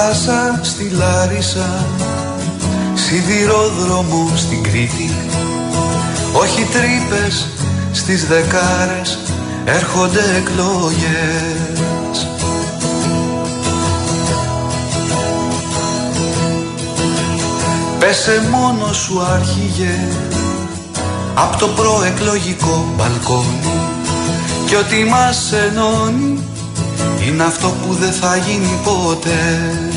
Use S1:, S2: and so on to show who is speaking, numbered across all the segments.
S1: Θάλασσα στη Λάρισα Σιδηρόδρομο στην Κρήτη. Όχι τρύπες στις δεκάρες Έρχονται εκλογές. Πέσε μόνος σου άρχιγε Απ' το προεκλογικό μπαλκόνι. Κι ότι μας ενώνει Είναι αυτό που δεν θα γίνει ποτέ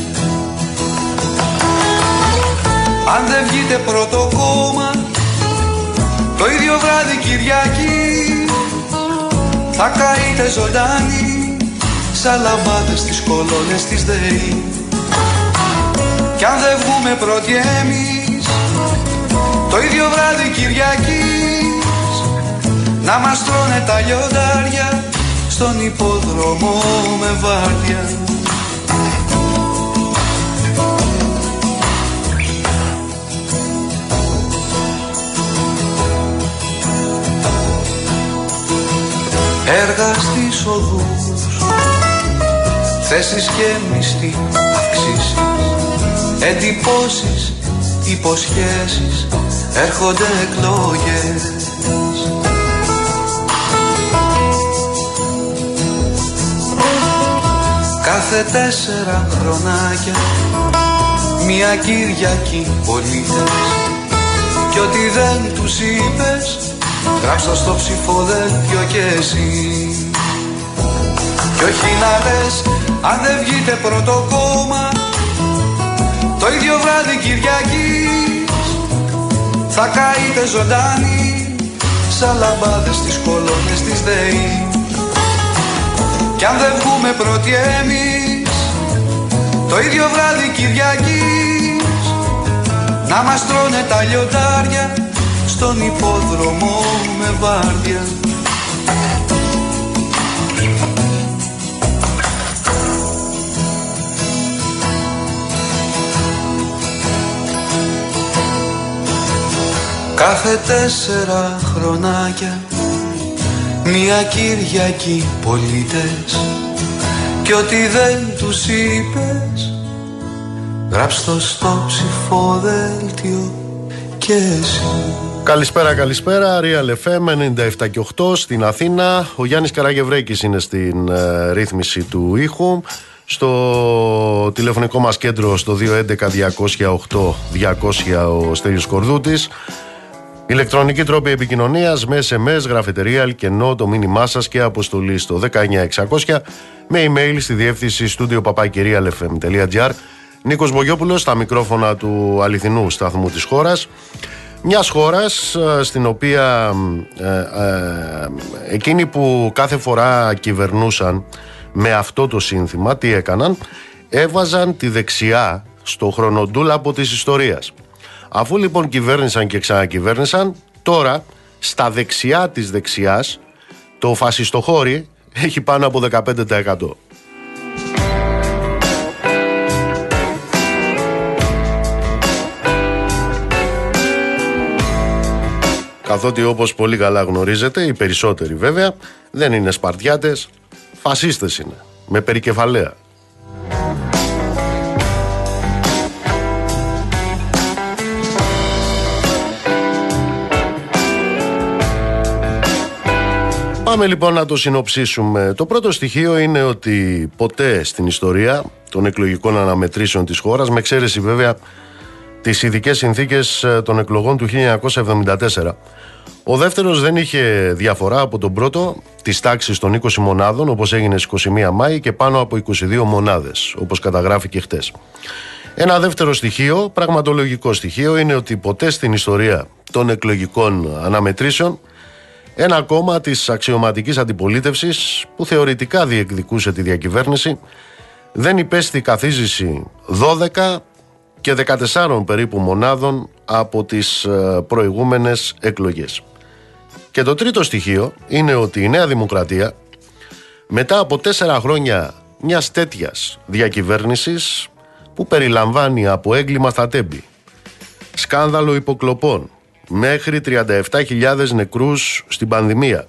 S1: Αν δεν βγείτε πρώτο κόμμα Το ίδιο βράδυ Κυριακή Θα καείτε ζωντάνοι Σαν λαμπάδες στις κολόνες της ΔΕΗ. Κι αν δεν βγούμε πρώτοι εμείς Το ίδιο βράδυ Κυριακής Να μας τρώνε τα λιοντάρια Στον υπόδρομο με βάρδια Έργα στις οδούς. Θέσεις και μισθή αυξήσεις. Εντυπώσεις, υποσχέσεις. Έρχονται εκλογές. Κάθε τέσσερα χρονάκια Μια Κυριακή πολίτες. Κι ό,τι δεν τους είπες Γράψω στο ψηφοδέλτιο και εσύ. Κι όχι να λες αν δεν βγείτε πρώτο κόμμα. Το ίδιο βράδυ Κυριακής Θα καείτε ζωντάνοι Σαν λαμπάδες στις κολόνες της ΔΕΗ. Κι αν δεν βγούμε πρώτοι εμείς Το ίδιο βράδυ Κυριακής Να μας τρώνε τα λιοντάρια στον υπόδρομο με βάρδια. Κάθε τέσσερα χρονάκια Μια Κυριακή πολίτες. Κι ό,τι δεν τους είπες Γράψ' στο ψηφοδέλτιο και εσύ
S2: Καλησπέρα, καλησπέρα. Real FM 97 και 8 στην Αθήνα. Ο Γιάννης Καραγευρέκης είναι στην ε, ρύθμιση του ήχου. Στο τηλεφωνικό μας κέντρο στο 211-208-200 ο Στέλιος Κορδούτης. Ηλεκτρονική τρόπη επικοινωνίας με SMS, γραφετερία, αλκενό, το μήνυμά σας και αποστολή στο 19600 με email στη διεύθυνση studio papakirialfm.gr Νίκος Μπογιόπουλος στα μικρόφωνα του αληθινού σταθμού της χώρας μιας χώρας ε, στην οποία ε, ε, εκείνοι που κάθε φορά κυβερνούσαν με αυτό το σύνθημα τι έκαναν; Έβαζαν τη δεξιά στο χρονοτούλαπο της ιστορίας. Αφού λοιπόν κυβέρνησαν και ξανακυβέρνησαν τώρα στα δεξιά της δεξιάς το φασιστοχώρι έχει πάνω από 15% Καθότι όπως πολύ καλά γνωρίζετε, οι περισσότεροι βέβαια δεν είναι Σπαρτιάτες, φασίστες είναι, με περικεφαλαία. Πάμε λοιπόν να το συνοψίσουμε. Το πρώτο στοιχείο είναι ότι ποτέ στην ιστορία των εκλογικών αναμετρήσεων της χώρας, με εξαίρεση βέβαια τις ειδικές συνθήκες ε, των εκλογών του 1974, ο δεύτερος δεν είχε διαφορά από τον πρώτο της τάξης των 20 μονάδων όπως έγινε στις 21 Μάη και πάνω από 22 μονάδες όπως καταγράφηκε χτες. Ένα δεύτερο στοιχείο, πραγματολογικό στοιχείο είναι ότι ποτέ στην ιστορία των εκλογικών αναμετρήσεων ένα κόμμα της αξιωματικής αντιπολίτευσης που θεωρητικά διεκδικούσε τη διακυβέρνηση δεν υπέστη καθίζηση 12 και 14 περίπου μονάδων από τις ε, προηγούμενες εκλογές. Και το τρίτο στοιχείο είναι ότι η Νέα Δημοκρατία μετά από τέσσερα χρόνια μιας τέτοιας διακυβέρνησης που περιλαμβάνει από έγκλημα στα τέμπη, σκάνδαλο υποκλοπών, μέχρι 37.000 νεκρούς στην πανδημία,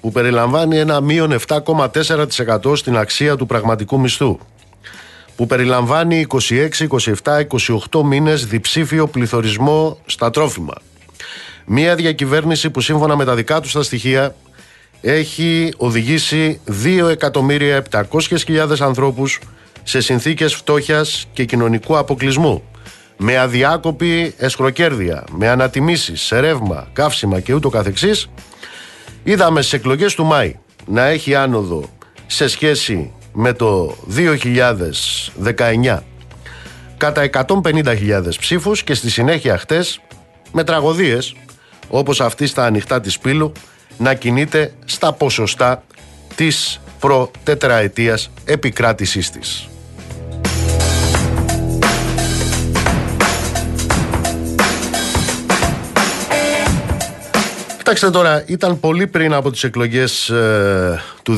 S2: που περιλαμβάνει ένα μείον 7,4% στην αξία του πραγματικού μισθού, που περιλαμβάνει 26, 27, 28 μήνες διψήφιο πληθωρισμό στα τρόφιμα. Μία διακυβέρνηση που σύμφωνα με τα δικά τους τα στοιχεία έχει οδηγήσει 2.700.000 ανθρώπους σε συνθήκες φτώχειας και κοινωνικού αποκλεισμού με αδιάκοπη εσχροκέρδεια, με ανατιμήσεις σε ρεύμα, καύσιμα και ούτω καθεξής είδαμε στις εκλογές του Μάη να έχει άνοδο σε σχέση με το 2019 κατά 150.000 ψήφους και στη συνέχεια χτες με τραγωδίες όπως αυτή στα ανοιχτά της Πύλου να κινείται στα ποσοστά της προτετραετίας επικράτησής της. Κοιτάξτε τώρα, ήταν πολύ πριν από τις εκλογές ε, του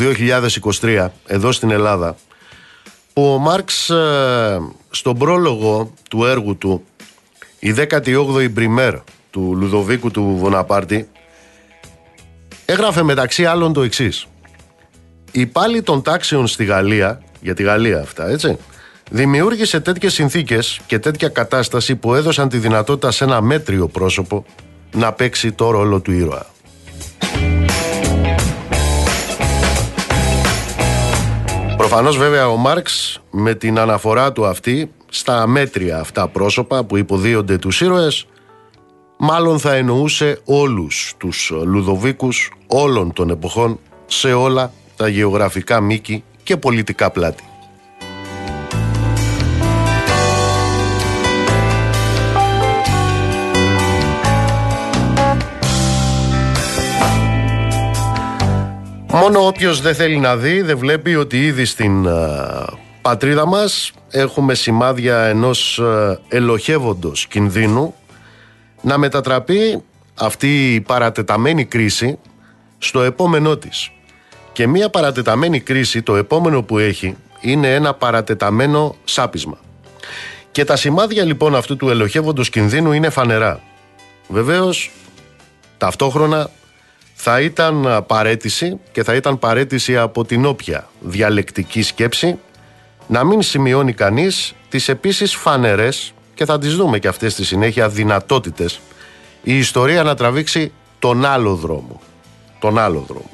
S2: 2023 εδώ στην Ελλάδα που ο Μάρξ ε, στον πρόλογο του έργου του η 18η Μπριμέρ του Λουδοβίκου του Βοναπάρτη έγραφε μεταξύ άλλων το εξής. Η πάλι των τάξεων στη Γαλλία, για τη Γαλλία αυτά έτσι, δημιούργησε τέτοιες συνθήκες και τέτοια κατάσταση που έδωσαν τη δυνατότητα σε ένα μέτριο πρόσωπο να παίξει το ρόλο του ήρωα. Προφανώς βέβαια ο Μάρξ με την αναφορά του αυτή στα μέτρια αυτά πρόσωπα που υποδίονται τους ήρωες μάλλον θα εννοούσε όλους τους Λουδοβίκους όλων των εποχών σε όλα τα γεωγραφικά μήκη και πολιτικά πλάτη. Μόνο όποιος δεν θέλει να δει δεν βλέπει ότι ήδη στην πατρίδα μας έχουμε σημάδια ενός ελοχεύοντος κινδύνου να μετατραπεί αυτή η παρατεταμένη κρίση στο επόμενό της. Και μία παρατεταμένη κρίση το επόμενο που έχει είναι ένα παρατεταμένο σάπισμα. Και τα σημάδια λοιπόν αυτού του ελοχεύοντος κινδύνου είναι φανερά. Βεβαίως ταυτόχρονα θα ήταν παρέτηση και θα ήταν παρέτηση από την όποια διαλεκτική σκέψη να μην σημειώνει κανείς τις επίσης φανερές και θα τις δούμε και αυτές στη συνέχεια δυνατότητες η ιστορία να τραβήξει τον άλλο δρόμο. Τον άλλο δρόμο.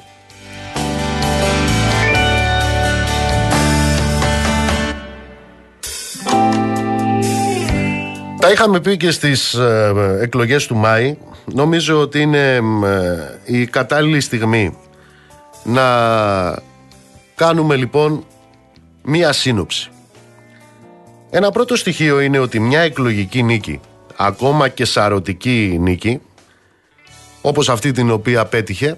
S2: Τα είχαμε πει και στις ε, εκλογές του Μάη. Νομίζω ότι είναι ε, η κατάλληλη στιγμή να κάνουμε λοιπόν μία σύνοψη. Ένα πρώτο στοιχείο είναι ότι μια εκλογική νίκη, ακόμα και σαρωτική νίκη, όπως αυτή την οποία πέτυχε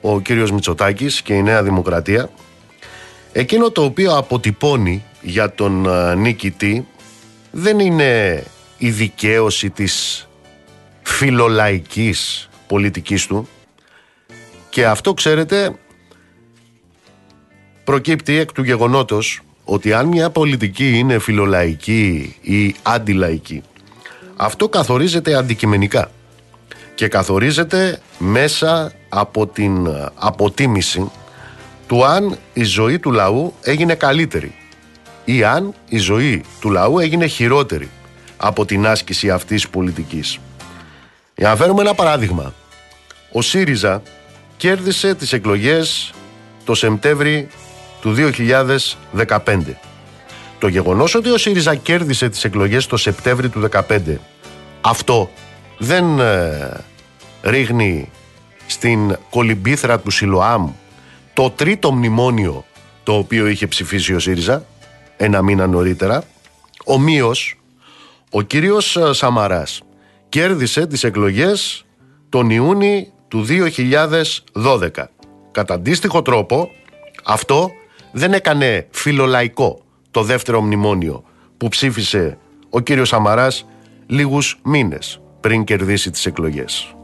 S2: ο κύριος Μητσοτάκης και η Νέα Δημοκρατία, εκείνο το οποίο αποτυπώνει για τον ε, νίκητη δεν είναι η δικαίωση της φιλολαϊκής πολιτικής του και αυτό ξέρετε προκύπτει εκ του γεγονότος ότι αν μια πολιτική είναι φιλολαϊκή ή αντιλαϊκή αυτό καθορίζεται αντικειμενικά και καθορίζεται μέσα από την αποτίμηση του αν η ζωή του λαού έγινε καλύτερη ή αν η ζωή του λαού έγινε χειρότερη από την άσκηση αυτής της πολιτικής. Για να φέρουμε ένα παράδειγμα. Ο ΣΥΡΙΖΑ κέρδισε τις εκλογές το Σεπτέμβρη του 2015. Το γεγονός ότι ο ΣΥΡΙΖΑ κέρδισε τις εκλογές το Σεπτέμβρη του 2015 αυτό δεν ε, ρίχνει στην κολυμπήθρα του Σιλοάμ το τρίτο μνημόνιο το οποίο είχε ψηφίσει ο ΣΥΡΙΖΑ ένα μήνα νωρίτερα. Ομοίως, ο κύριος ε, Σαμαράς κέρδισε τις εκλογές τον Ιούνι του 2012. Κατά αντίστοιχο τρόπο, αυτό δεν έκανε φιλολαϊκό το δεύτερο μνημόνιο που ψήφισε ο κύριος Σαμαράς λίγους μήνες πριν κερδίσει τις εκλογές.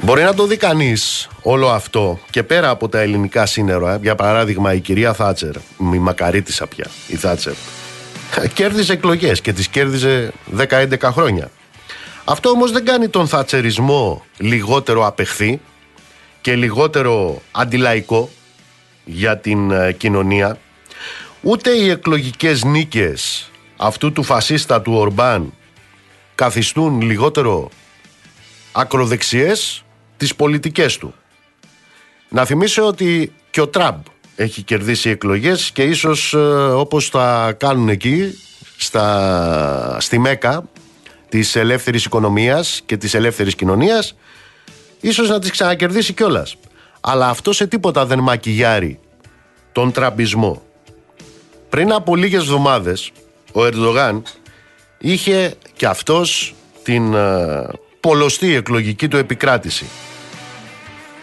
S2: Μπορεί να το δει κανείς όλο αυτό και πέρα από τα ελληνικά σύνορα. Για παράδειγμα, η κυρία Θάτσερ, η μακαρίτησα πια, η Θάτσερ, κέρδιζε εκλογές και τις κέρδιζε 10-11 χρόνια. Αυτό όμως δεν κάνει τον θατσερισμό λιγότερο απεχθή και λιγότερο αντιλαϊκό για την ε, κοινωνία, ούτε οι εκλογικές νίκες αυτού του φασίστα του Ορμπάν καθιστούν λιγότερο ακροδεξιές τις πολιτικές του. Να θυμίσω ότι και ο Τραμπ έχει κερδίσει εκλογές και ίσως ε, όπως τα κάνουν εκεί στα, στη Μέκα της ελεύθερης οικονομίας και της ελεύθερης κοινωνίας ίσως να τις ξανακερδίσει κιόλας. Αλλά αυτό σε τίποτα δεν μακιγιάρει τον τραμπισμό. Πριν από λίγες εβδομάδες ο Ερντογάν είχε και αυτός την uh, πολλωστή εκλογική του επικράτηση.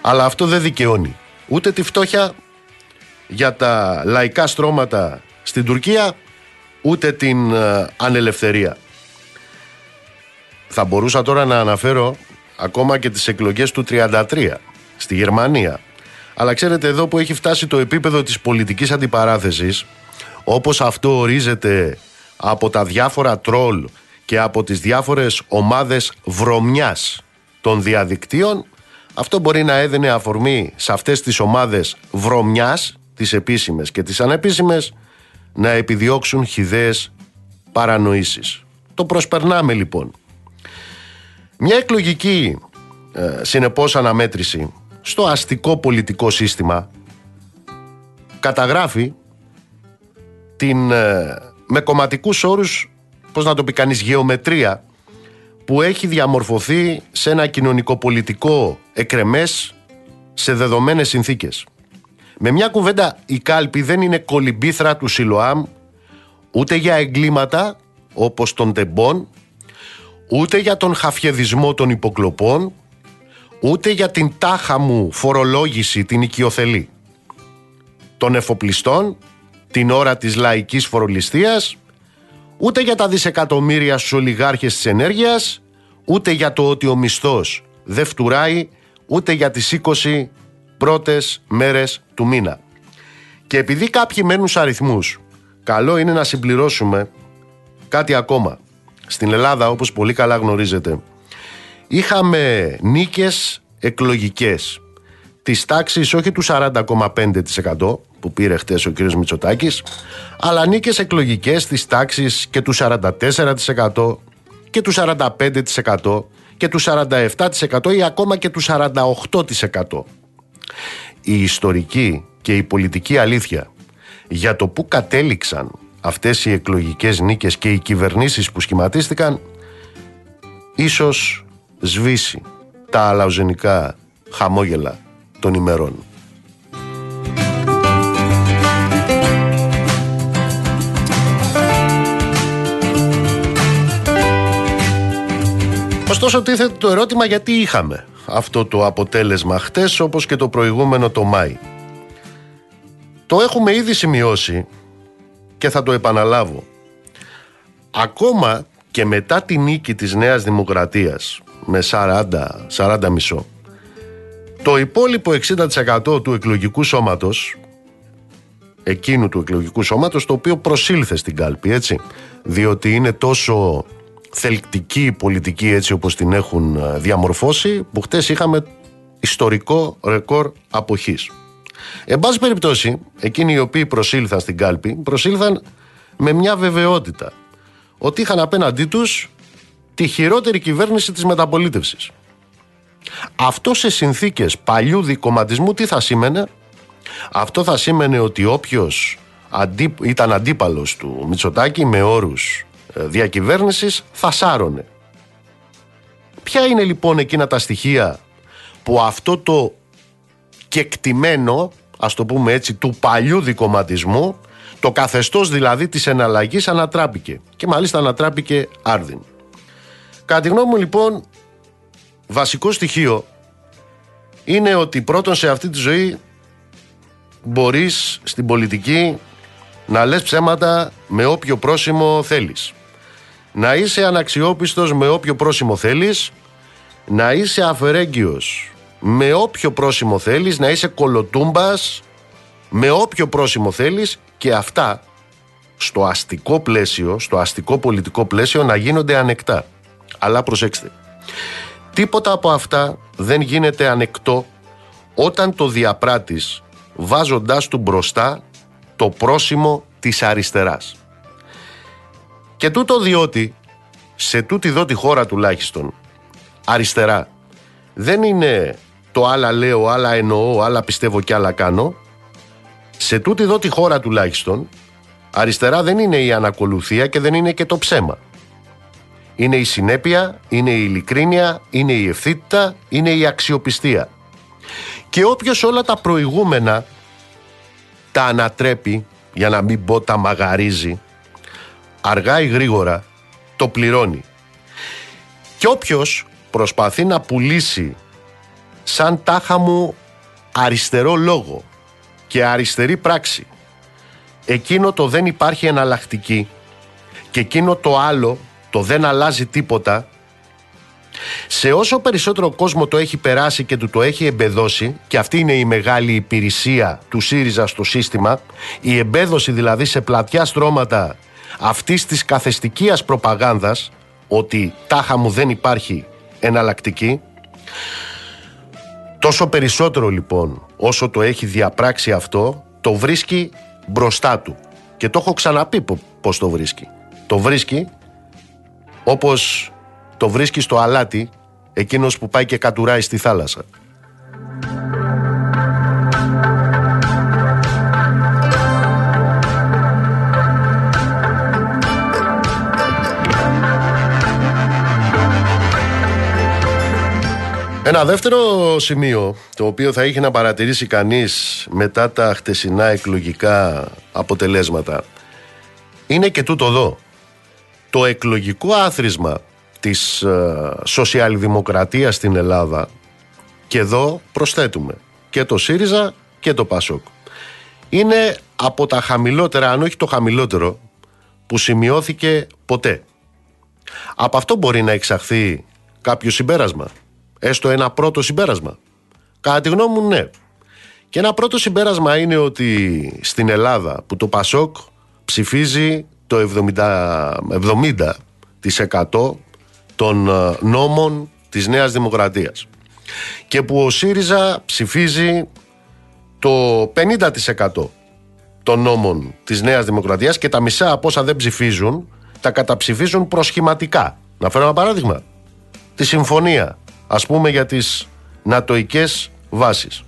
S2: Αλλά αυτό δεν δικαιώνει ούτε τη φτώχεια για τα λαϊκά στρώματα στην Τουρκία ούτε την uh, ανελευθερία. Θα μπορούσα τώρα να αναφέρω ακόμα και τις εκλογές του 33 στη Γερμανία. Αλλά ξέρετε εδώ που έχει φτάσει το επίπεδο της πολιτικής αντιπαράθεσης όπως αυτό ορίζεται από τα διάφορα τρόλ και από τις διάφορες ομάδες βρωμιάς των διαδικτύων αυτό μπορεί να έδαινε αφορμή σε αυτές τις ομάδες βρωμιάς τις επίσημες και τις ανεπίσημες να επιδιώξουν χιδαίες παρανοήσεις. Το προσπερνάμε λοιπόν. Μια εκλογική ε, συνεπώς αναμέτρηση στο αστικό πολιτικό σύστημα καταγράφει την ε, με κομματικούς όρους πώς να το πει κανείς γεωμετρία που έχει διαμορφωθεί σε ένα κοινωνικοπολιτικό εκρεμές σε δεδομένες συνθήκες. Με μια κουβέντα η κάλπη δεν είναι κολυμπήθρα του Σιλοάμ ούτε για εγκλήματα όπως των τεμπών ούτε για τον χαφιεδισμό των υποκλοπών, ούτε για την τάχα μου φορολόγηση την οικειοθελή. Των εφοπλιστών, την ώρα της λαϊκής φορολιστίας, ούτε για τα δισεκατομμύρια στους ολιγάρχες της ενέργειας, ούτε για το ότι ο μισθός δεν φτουράει, ούτε για τις 20 πρώτες μέρες του μήνα. Και επειδή κάποιοι μένουν σε αριθμούς, καλό είναι να συμπληρώσουμε κάτι ακόμα στην Ελλάδα όπως πολύ καλά γνωρίζετε είχαμε νίκες εκλογικές της τάξης όχι του 40,5% που πήρε χτες ο κύριος Μητσοτάκης αλλά νίκες εκλογικές της τάξης και του 44% και του 45% και του 47% ή ακόμα και του 48%. Η ιστορική και η πολιτική αλήθεια για το που κατέληξαν αυτές οι εκλογικές νίκες και οι κυβερνήσεις που σχηματίστηκαν ίσως σβήσει τα αλαουζενικά χαμόγελα των ημερών. Ωστόσο τίθεται το ερώτημα γιατί είχαμε αυτό το αποτέλεσμα χτες όπως και το προηγούμενο το Μάη. Το έχουμε ήδη σημειώσει και θα το επαναλάβω. Ακόμα και μετά τη νίκη της Νέας Δημοκρατίας με 40, 40 μισό, το υπόλοιπο 60% του εκλογικού σώματος, εκείνου του εκλογικού σώματος, το οποίο προσήλθε στην κάλπη, έτσι, διότι είναι τόσο θελκτική η πολιτική έτσι όπως την έχουν ε, διαμορφώσει, που χτες είχαμε ιστορικό ρεκόρ αποχής. Εν πάση περιπτώσει, εκείνοι οι οποίοι προσήλθαν στην κάλπη, προσήλθαν με μια βεβαιότητα ότι είχαν απέναντί τους τη χειρότερη κυβέρνηση της μεταπολίτευσης. Αυτό σε συνθήκες παλιού δικοματισμού τι θα σήμαινε; Αυτό θα σήμαινε ότι όποιος αντί, ήταν αντίπαλος του Μητσοτάκη με όρους ε, διακυβέρνησης θα σάρωνε. Ποια είναι λοιπόν εκείνα τα στοιχεία που αυτό το κεκτημένο, ας το πούμε έτσι, του παλιού δικοματισμού, το καθεστώς δηλαδή της εναλλαγής ανατράπηκε και μάλιστα ανατράπηκε άρδιν. Κατά τη γνώμη μου λοιπόν, βασικό στοιχείο είναι ότι πρώτον σε αυτή τη ζωή μπορείς στην πολιτική να λες ψέματα με όποιο πρόσημο θέλεις. Να είσαι αναξιόπιστος με όποιο πρόσημο θέλεις, να είσαι αφαιρέγγιος με όποιο πρόσημο θέλεις, να είσαι κολοτούμπας με όποιο πρόσημο θέλεις και αυτά στο αστικό πλαίσιο, στο αστικό πολιτικό πλαίσιο να γίνονται ανεκτά. Αλλά προσέξτε, τίποτα από αυτά δεν γίνεται ανεκτό όταν το διαπράτης βάζοντάς του μπροστά το πρόσημο της αριστεράς. Και τούτο διότι σε τούτη εδώ τη χώρα τουλάχιστον αριστερά δεν είναι το άλλα λέω, άλλα εννοώ, άλλα πιστεύω και άλλα κάνω. Σε τούτη εδώ τη χώρα τουλάχιστον αριστερά δεν είναι η ανακολουθία και δεν είναι και το ψέμα. Είναι η συνέπεια, είναι η ειλικρίνεια, είναι η ευθύτητα, είναι η αξιοπιστία. Και όποιος όλα τα προηγούμενα τα ανατρέπει, για να μην πω τα μαγαρίζει, αργά ή γρήγορα το πληρώνει. Και όποιος προσπαθεί να πουλήσει σαν τάχα μου αριστερό λόγο και αριστερή πράξη εκείνο το δεν υπάρχει εναλλακτική και εκείνο το άλλο το δεν αλλάζει τίποτα σε όσο περισσότερο κόσμο το έχει περάσει και του το έχει εμπεδώσει και αυτή είναι η μεγάλη υπηρεσία του ΣΥΡΙΖΑ στο σύστημα η εμπέδωση δηλαδή σε πλατιά στρώματα αυτής της καθεστικίας προπαγάνδας ότι τάχα μου δεν υπάρχει εναλλακτική τόσο περισσότερο λοιπόν όσο το έχει διαπράξει αυτό το βρίσκει μπροστά του και το έχω ξαναπεί πως το βρίσκει το βρίσκει όπως το βρίσκει στο αλάτι εκείνος που πάει και κατουράει στη θάλασσα. Ένα δεύτερο σημείο το οποίο θα είχε να παρατηρήσει κανείς μετά τα χτεσινά εκλογικά αποτελέσματα είναι και τούτο εδώ. Το εκλογικό άθροισμα της ε, σοσιαλδημοκρατίας στην Ελλάδα και εδώ προσθέτουμε και το ΣΥΡΙΖΑ και το ΠΑΣΟΚ. Είναι από τα χαμηλότερα, αν όχι το χαμηλότερο, που σημειώθηκε ποτέ. Από αυτό μπορεί να εξαχθεί κάποιο συμπέρασμα; Έστω ένα πρώτο συμπέρασμα. Κατά τη γνώμη μου ναι. Και ένα πρώτο συμπέρασμα είναι ότι στην Ελλάδα που το ΠΑΣΟΚ ψηφίζει το 70%, 70% των ε, νόμων της Νέας Δημοκρατίας και που ο ΣΥΡΙΖΑ ψηφίζει το 50% των νόμων της Νέας Δημοκρατίας και τα μισά από όσα δεν ψηφίζουν τα καταψηφίζουν προσχηματικά. Να φέρω ένα παράδειγμα. Τη συμφωνία, ας πούμε για τις νατοικές βάσεις.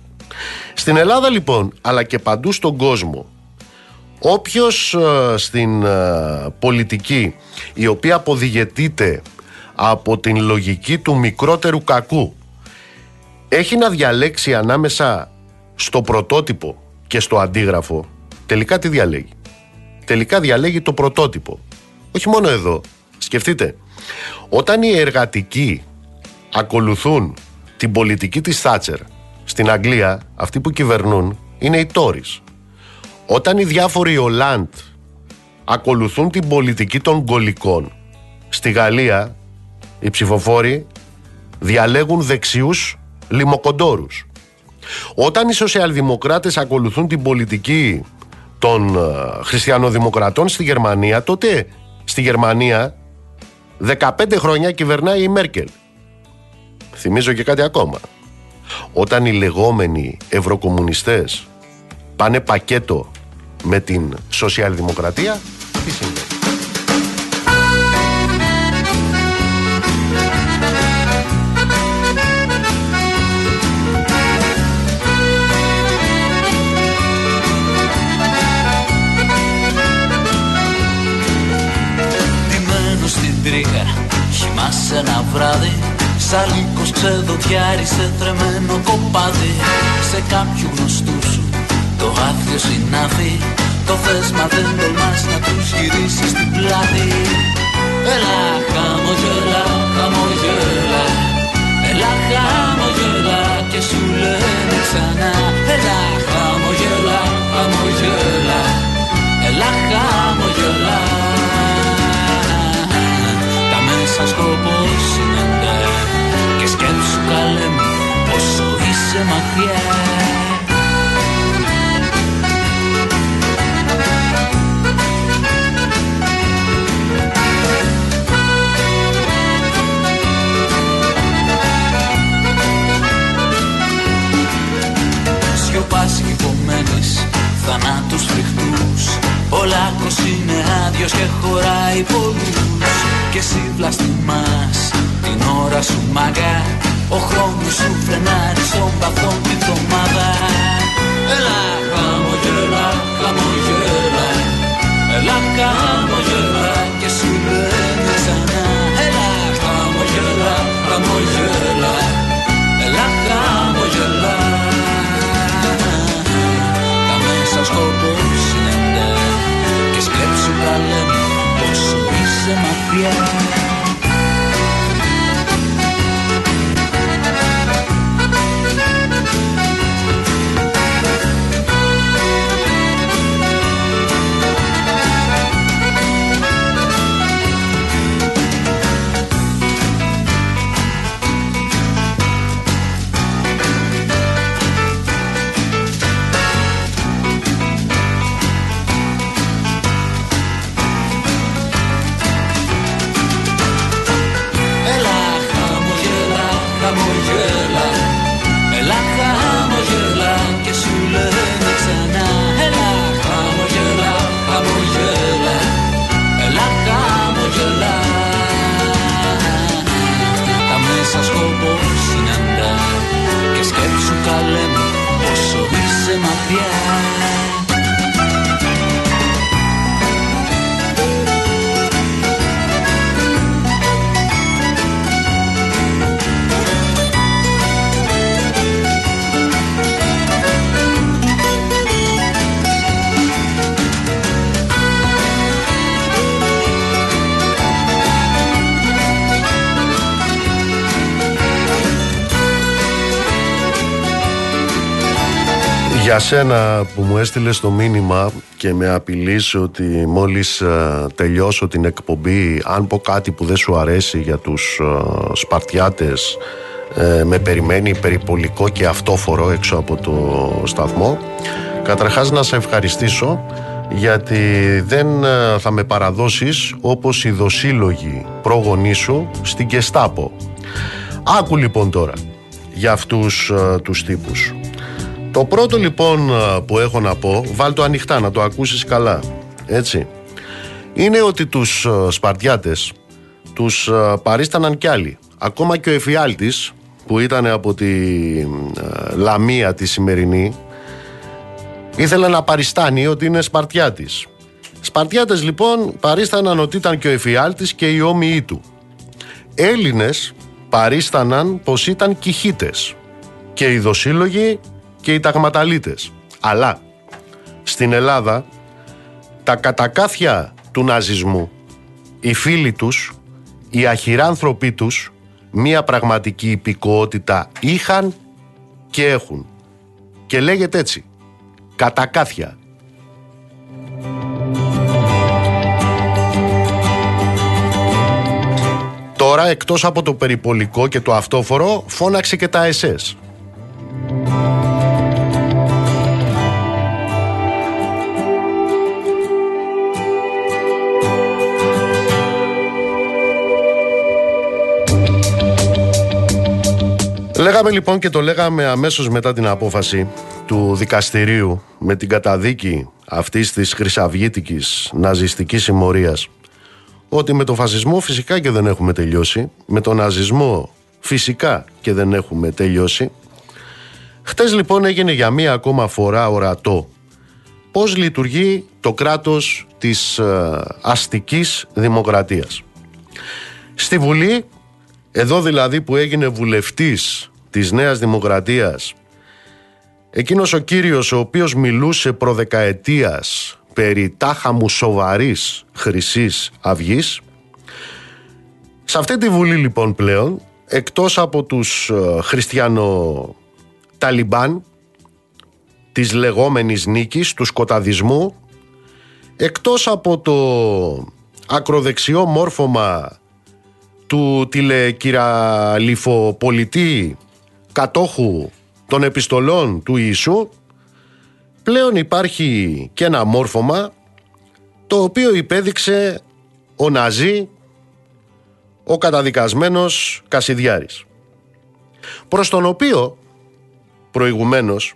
S2: Στην Ελλάδα λοιπόν, αλλά και παντού στον κόσμο, όποιος ε, στην ε, πολιτική η οποία αποδηγετείται από την λογική του μικρότερου κακού έχει να διαλέξει ανάμεσα στο πρωτότυπο και στο αντίγραφο τελικά τι διαλέγει. Τελικά διαλέγει το πρωτότυπο. Όχι μόνο εδώ. Σκεφτείτε όταν οι εργατικοί ακολουθούν την πολιτική της Θάτσερ στην Αγγλία αυτοί που κυβερνούν είναι οι Τόρις όταν οι διάφοροι Ολάντ ακολουθούν την πολιτική των γκολικών στη Γαλλία οι ψηφοφόροι διαλέγουν δεξιούς λιμοκοντόρους. Όταν οι σοσιαλδημοκράτες ακολουθούν την πολιτική των ε, χριστιανοδημοκρατών στη Γερμανία, τότε στη Γερμανία 15 χρόνια κυβερνάει η Μέρκελ. Θυμίζω και κάτι ακόμα. Όταν οι λεγόμενοι ευρωκομμουνιστές πάνε πακέτο με την σοσιαλδημοκρατία, τι συμβαίνει;
S3: ένα βράδυ Σαλίκος ξεδοτιάρι σε τρεμένο κοπάδι. Σε κάποιου γνωστού σου το άθλιο συνάφι Το θες μα δεν τολμάς να τους γυρίσεις την πλάτη. Έλα χαμογελά, χαμογελά Έλα χαμογελά και σου λένε ξανά. Έλα χαμογελά, χαμογελά Έλα χαμογελά σαν σκοπός είναι σε ματιά Σιωπάς του θανάτους φρικτούς. Ο είναι άδειος και χωράει πολλούς. Και εσύ βλαστημάς την ώρα σου μαγκά ο χρόνος σου φρενάρει στον παθό την βδομάδα Έλα χαμογελά, χαμογελά. Έλα χαμογελά
S2: Για σένα που μου έστειλες το μήνυμα και με απειλείς ότι μόλις ε, τελειώσω την εκπομπή αν πω κάτι που δεν σου αρέσει για τους uh, Σπαρτιάτες ε, με περιμένει περιπολικό και αυτόφορο έξω από το σταθμό. Καταρχάς να σε ευχαριστήσω γιατί δεν θα με παραδώσεις όπως οι δοσύλλογοι πρόγονοί σου στην Κεστάπο Άκου λοιπόν τώρα για αυτούς τους τύπους το πρώτο λοιπόν που έχω να πω, βάλ το ανοιχτά να το ακούσεις καλά, έτσι. Είναι ότι τους Σπαρτιάτες τους παρίσταναν κι άλλοι. Ακόμα και ο Εφιάλτης που ήταν από τη Λαμία τη σημερινή ήθελε να παριστάνει ότι είναι Σπαρτιάτης. Σπαρτιάτες λοιπόν παρίσταναν ότι ήταν και ο Εφιάλτης και οι όμοιοι του. Έλληνες παρίσταναν πως ήταν κυχίτες και οι δοσύλλογοι και οι ταγματαλίτες. Αλλά στην Ελλάδα τα κατακάθια του ναζισμού, οι φίλοι τους, οι αχυράνθρωποι τους, μία πραγματική υπηκοότητα είχαν και έχουν. Και λέγεται έτσι, κατακάθια. Τώρα εκτός από το περιπολικό και το αυτόφορο φώναξε και τα ΕΣΕΣ. Λέγαμε λοιπόν και το λέγαμε αμέσως μετά την απόφαση του δικαστηρίου με την καταδίκη αυτής της χρυσαυγήτικης ναζιστικής συμμορίας ότι με τον φασισμό φυσικά και δεν έχουμε τελειώσει, με τον ναζισμό φυσικά και δεν έχουμε τελειώσει. Χτες λοιπόν έγινε για μία ακόμα φορά ορατό πώς λειτουργεί το κράτος της ε, αστικής δημοκρατίας. Στη Βουλή, εδώ δηλαδή που έγινε βουλευτής της Νέας Δημοκρατίας εκείνος ο κύριος ο οποίος μιλούσε προδεκαετίας περί τάχα μου σοβαρής χρυσής αυγής σε αυτή τη Βουλή λοιπόν πλέον εκτός από τους ε, χριστιανο Ταλιμπάν της λεγόμενης νίκης, του σκοταδισμού εκτός από το ακροδεξιό μόρφωμα του τηλεκυραλιφοπολιτή κατόχου των επιστολών του Ιησού πλέον υπάρχει και ένα μόρφωμα το οποίο υπέδειξε ο Ναζί ο καταδικασμένος Κασιδιάρης προς τον οποίο προηγουμένως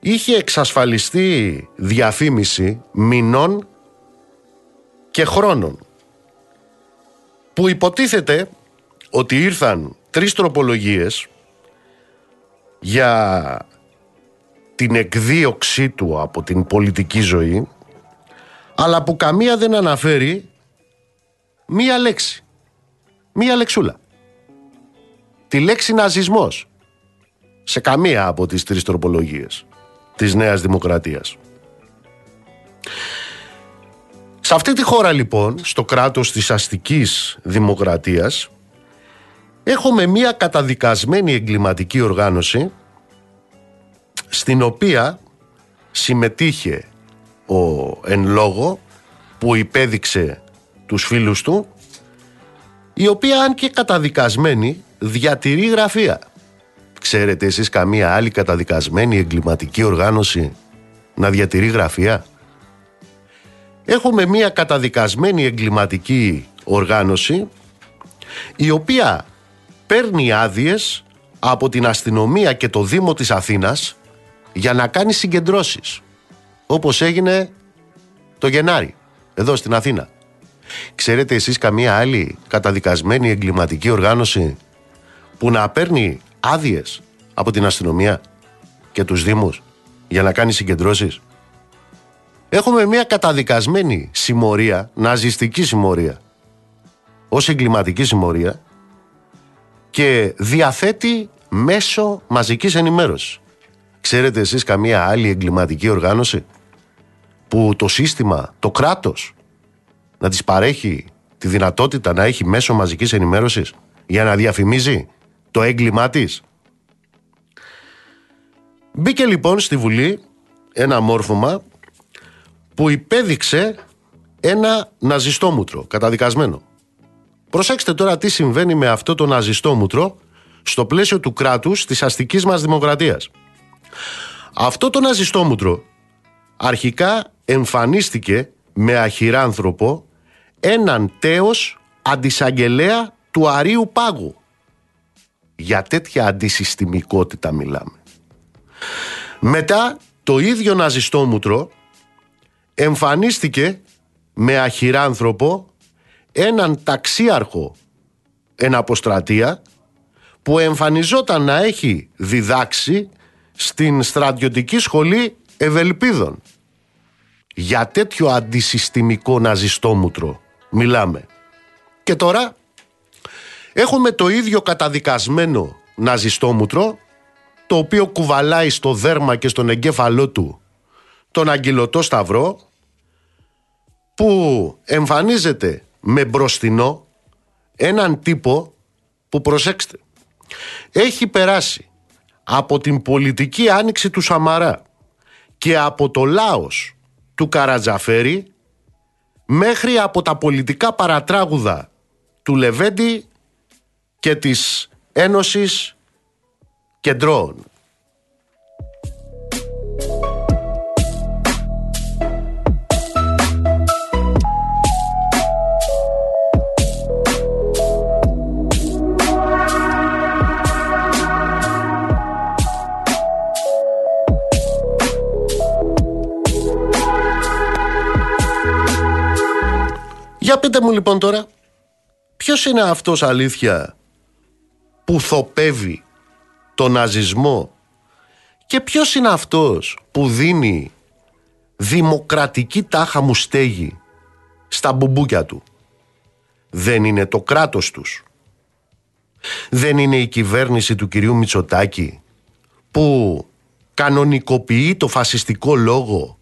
S2: είχε εξασφαλιστεί διαφήμιση μηνών και χρόνων που υποτίθεται ότι ήρθαν τρεις τροπολογίες για την εκδίωξή του από την πολιτική ζωή αλλά που καμία δεν αναφέρει μία λέξη. Μία λεξούλα. Τη λέξη ναζισμός. Σε καμία από τις τρεις τροπολογίες της Νέας Δημοκρατίας. Σε αυτή τη χώρα λοιπόν, στο κράτος της αστικής δημοκρατίας, έχουμε μία καταδικασμένη εγκληματική οργάνωση στην οποία συμμετείχε ο εν λόγω που υπέδειξε τους φίλους του η οποία αν και καταδικασμένη διατηρεί γραφεία. Ξέρετε εσείς καμία άλλη καταδικασμένη εγκληματική οργάνωση να διατηρεί γραφεία; Έχουμε μία καταδικασμένη εγκληματική οργάνωση η οποία παίρνει άδειες από την αστυνομία και το Δήμο της Αθήνας για να κάνει συγκεντρώσεις όπως έγινε το Γενάρη εδώ στην Αθήνα. Ξέρετε εσείς καμία άλλη καταδικασμένη εγκληματική οργάνωση που να παίρνει άδειες από την αστυνομία και τους Δήμους για να κάνει συγκεντρώσεις; Έχουμε μια καταδικασμένη συμμορία, ναζιστική συμμορία, ως εγκληματική συμμορία και διαθέτει μέσω μαζικής ενημέρωσης. Ξέρετε εσείς καμία άλλη εγκληματική οργάνωση που το σύστημα, το κράτος να της παρέχει τη δυνατότητα να έχει μέσω μαζικής ενημέρωσης για να διαφημίζει το έγκλημά της; Μπήκε λοιπόν στη Βουλή ένα μόρφωμα που υπέδειξε ένα ναζιστόμουτρο καταδικασμένο. Προσέξτε τώρα τι συμβαίνει με αυτό το ναζιστόμουτρο στο πλαίσιο του κράτους της αστικής μας δημοκρατίας. Αυτό το ναζιστόμουτρο αρχικά εμφανίστηκε με αχυράνθρωπο έναν τέος αντισαγγελέα του Αρίου Πάγου. Για τέτοια αντισυστημικότητα μιλάμε. Μετά το ίδιο ναζιστόμουτρο εμφανίστηκε με αχυράνθρωπο έναν ταξίαρχο εν αποστρατεία που εμφανιζόταν να έχει διδάξει στην στρατιωτική σχολή Ευελπίδων. Για τέτοιο αντισυστημικό ναζιστόμουτρο μιλάμε. Και τώρα έχουμε το ίδιο καταδικασμένο ναζιστόμουτρο το οποίο κουβαλάει στο δέρμα και στον εγκέφαλό του τον αγγελωτό σταυρό που εμφανίζεται με μπροστινό έναν τύπο που προσέξτε έχει περάσει από την πολιτική άνοιξη του Σαμαρά και από το λάος του Καρατζαφέρη μέχρι από τα πολιτικά παρατράγουδα του Λεβέντη και της Ένωσης Κεντρών. Πείτε μου λοιπόν τώρα, ποιος είναι αυτός αλήθεια που θοπεύει τον ναζισμό και ποιος είναι αυτός που δίνει δημοκρατική τάχα μου στέγη στα μπουμπούκια του; Δεν είναι το κράτος τους. Δεν είναι η κυβέρνηση του κυρίου Μητσοτάκη που κανονικοποιεί το φασιστικό λόγο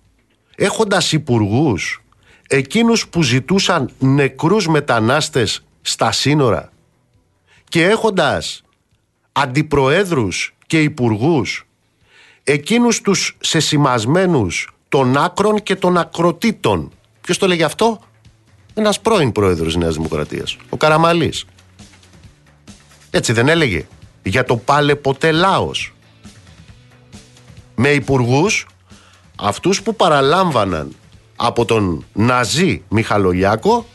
S2: έχοντας υπουργούς εκείνους που ζητούσαν νεκρούς μετανάστες στα σύνορα και έχοντας αντιπροέδρους και υπουργούς εκείνους τους σεσημασμένους των άκρων και των ακροτήτων. Ποιος το λέγει αυτό; Ένας πρώην πρόεδρος Νέας Δημοκρατίας, ο Καραμαλής. Έτσι δεν έλεγε για το πάλε ποτέ λάος. Με υπουργούς αυτούς που παραλάμβαναν από τον Ναζί Μιχαλολιάκο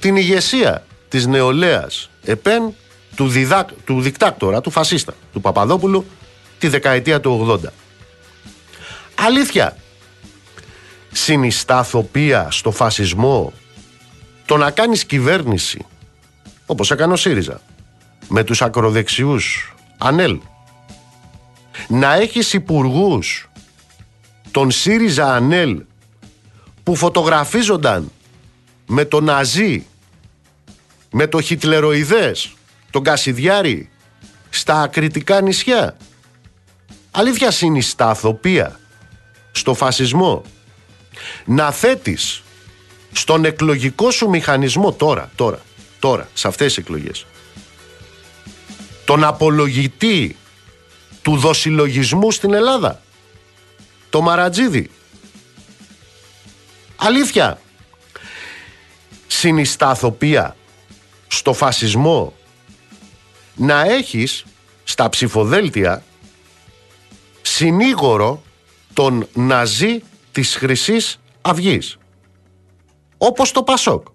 S2: την ηγεσία της νεολαίας ΕΠΕΝ του, διδάκ, του δικτάκτορα, του φασίστα, του Παπαδόπουλου τη δεκαετία του 80. Αλήθεια, συνιστά θοπία στο φασισμό το να κάνεις κυβέρνηση όπως έκανε ο ΣΥΡΙΖΑ με τους ακροδεξιούς ΑΝΕΛ να έχεις υπουργούς τον ΣΥΡΙΖΑ ΑΝΕΛ που φωτογραφίζονταν με τον Ναζί με το Χιτλεροειδές τον Κασιδιάρη στα ακριτικά νησιά. Αλήθεια συνιστά αθοπία στο φασισμό. Να θέτεις στον εκλογικό σου μηχανισμό τώρα, τώρα, τώρα, σε αυτές τις εκλογές τον απολογητή του δοσιλογισμού στην Ελλάδα το Μαρατζίδι αλήθεια. Συνισταθοπία στο φασισμό να έχεις στα ψηφοδέλτια συνήγορο τον Ναζί της χρυσής Αυγής. Όπως το Πασόκ.